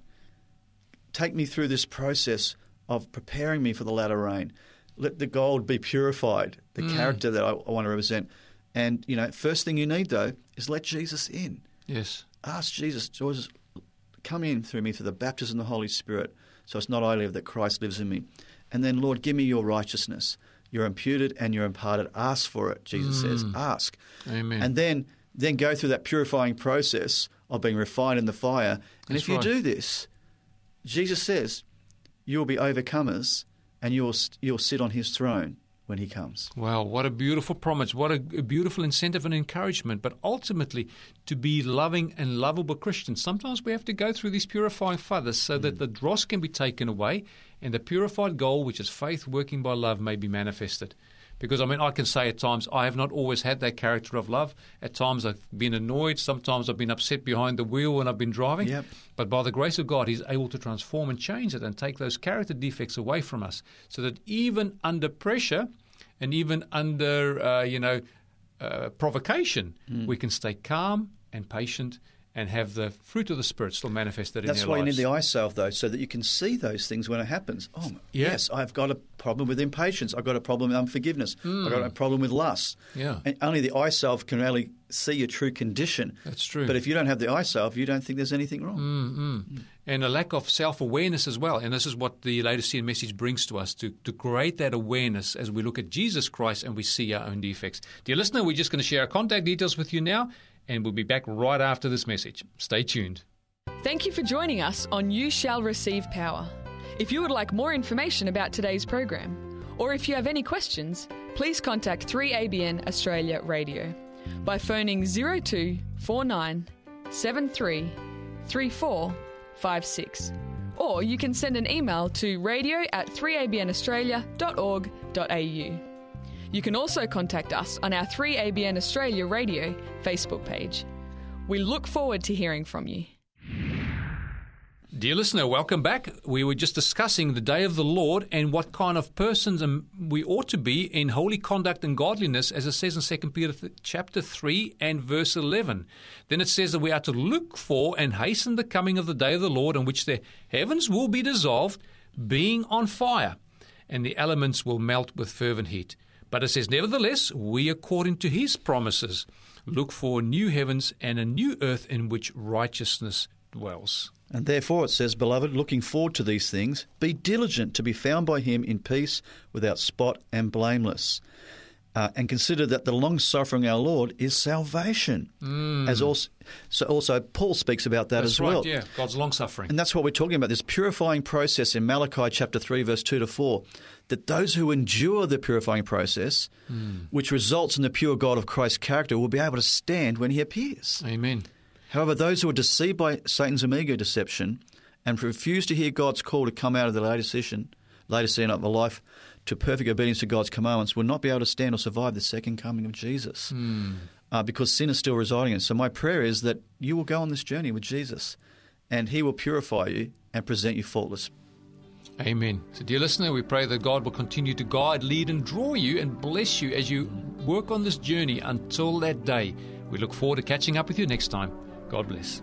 take me through this process of preparing me for the latter rain. Let the gold be purified, the mm. character that I, I want to represent. And, you know, first thing you need, though, is let Jesus in. Yes. Ask Jesus, Jesus, come in through me through the baptism of the Holy Spirit. So it's not I live, that Christ lives in me. And then, Lord, give me your righteousness. You're imputed and you're imparted. Ask for it, Jesus says. Mm. Ask. Amen. And then, then go through that purifying process of being refined in the fire. And That's if you right. do this, Jesus says, you will be overcomers and you will, you'll sit on his throne when he comes. Wow, what a beautiful promise. What a, a beautiful incentive and encouragement. But ultimately, to be loving and lovable Christians, sometimes we have to go through these purifying fires so that mm. the dross can be taken away and the purified goal, which is faith working by love, may be manifested. Because, I mean, I can say at times I have not always had that character of love. At times I've been annoyed. Sometimes I've been upset behind the wheel when I've been driving. Yep. But by the grace of God, He's able to transform and change it and take those character defects away from us so that even under pressure and even under, uh, you know, uh, provocation, Hmm. we can stay calm and patient and have the fruit of the Spirit still manifested That's in why our you need the eye salve, though, so that you can see those things when it happens. Oh, Yeah. yes, I've got a problem with impatience. I've got a problem with unforgiveness. I've got a problem with lust. Hmm. Yeah. And only the eye salve can really see your true condition. That's true. But if you don't have the eye salve, you don't think there's anything wrong. Mm. and a lack of self awareness as well. And this is what the Laodicean message brings to us to, to create that awareness as we look at Jesus Christ and we see our own defects. Dear listener, we're just going to share our contact details with you now. And we'll be back right after this message. Stay tuned. Thank you for joining us on You Shall Receive Power. If you would like more information about today's program, or if you have any questions, please contact 3ABN Australia Radio by phoning 0249 73 3456. Or you can send an email to radio at 3abnaustralia.org.au. You can also contact us on our 3ABN Australia Radio Facebook page. We look forward to hearing from you. Dear listener, welcome back. We were just discussing the day of the Lord and what kind of persons um, we ought to be in holy conduct and godliness, as it says in 2 Peter chapter 3 and verse 11. Then it says that we are to look for and hasten the coming of the day of the Lord, in which the heavens will be dissolved, being on fire, and the elements will melt with fervent heat. But it says, Nevertheless, we, according to his promises, look for new heavens and a new earth in which righteousness dwells. And therefore it says, Beloved, looking forward to these things, be diligent to be found by him in peace, without spot and blameless. Uh, and consider that the long suffering our Lord is salvation. Mm. As also, so also Paul speaks about that that's as right, well. Yeah, God's long suffering, and that's what we're talking about. This purifying process in Malachi chapter three, verse two to four. That those who endure the purifying process, mm. which results in the pure God of Christ's character, will be able to stand when He appears. Amen. However, those who are deceived by Satan's omega deception and refuse to hear God's call to come out of the Laodicean, later season of the life to perfect obedience to God's commandments will not be able to stand or survive the second coming of Jesus mm. uh, because sin is still residing in. So my prayer is that you will go on this journey with Jesus and he will purify you and present you faultless. Amen. So, dear listener, we pray that God will continue to guide, lead, and draw you and bless you as you work on this journey until that day. We look forward to catching up with you next time. God bless.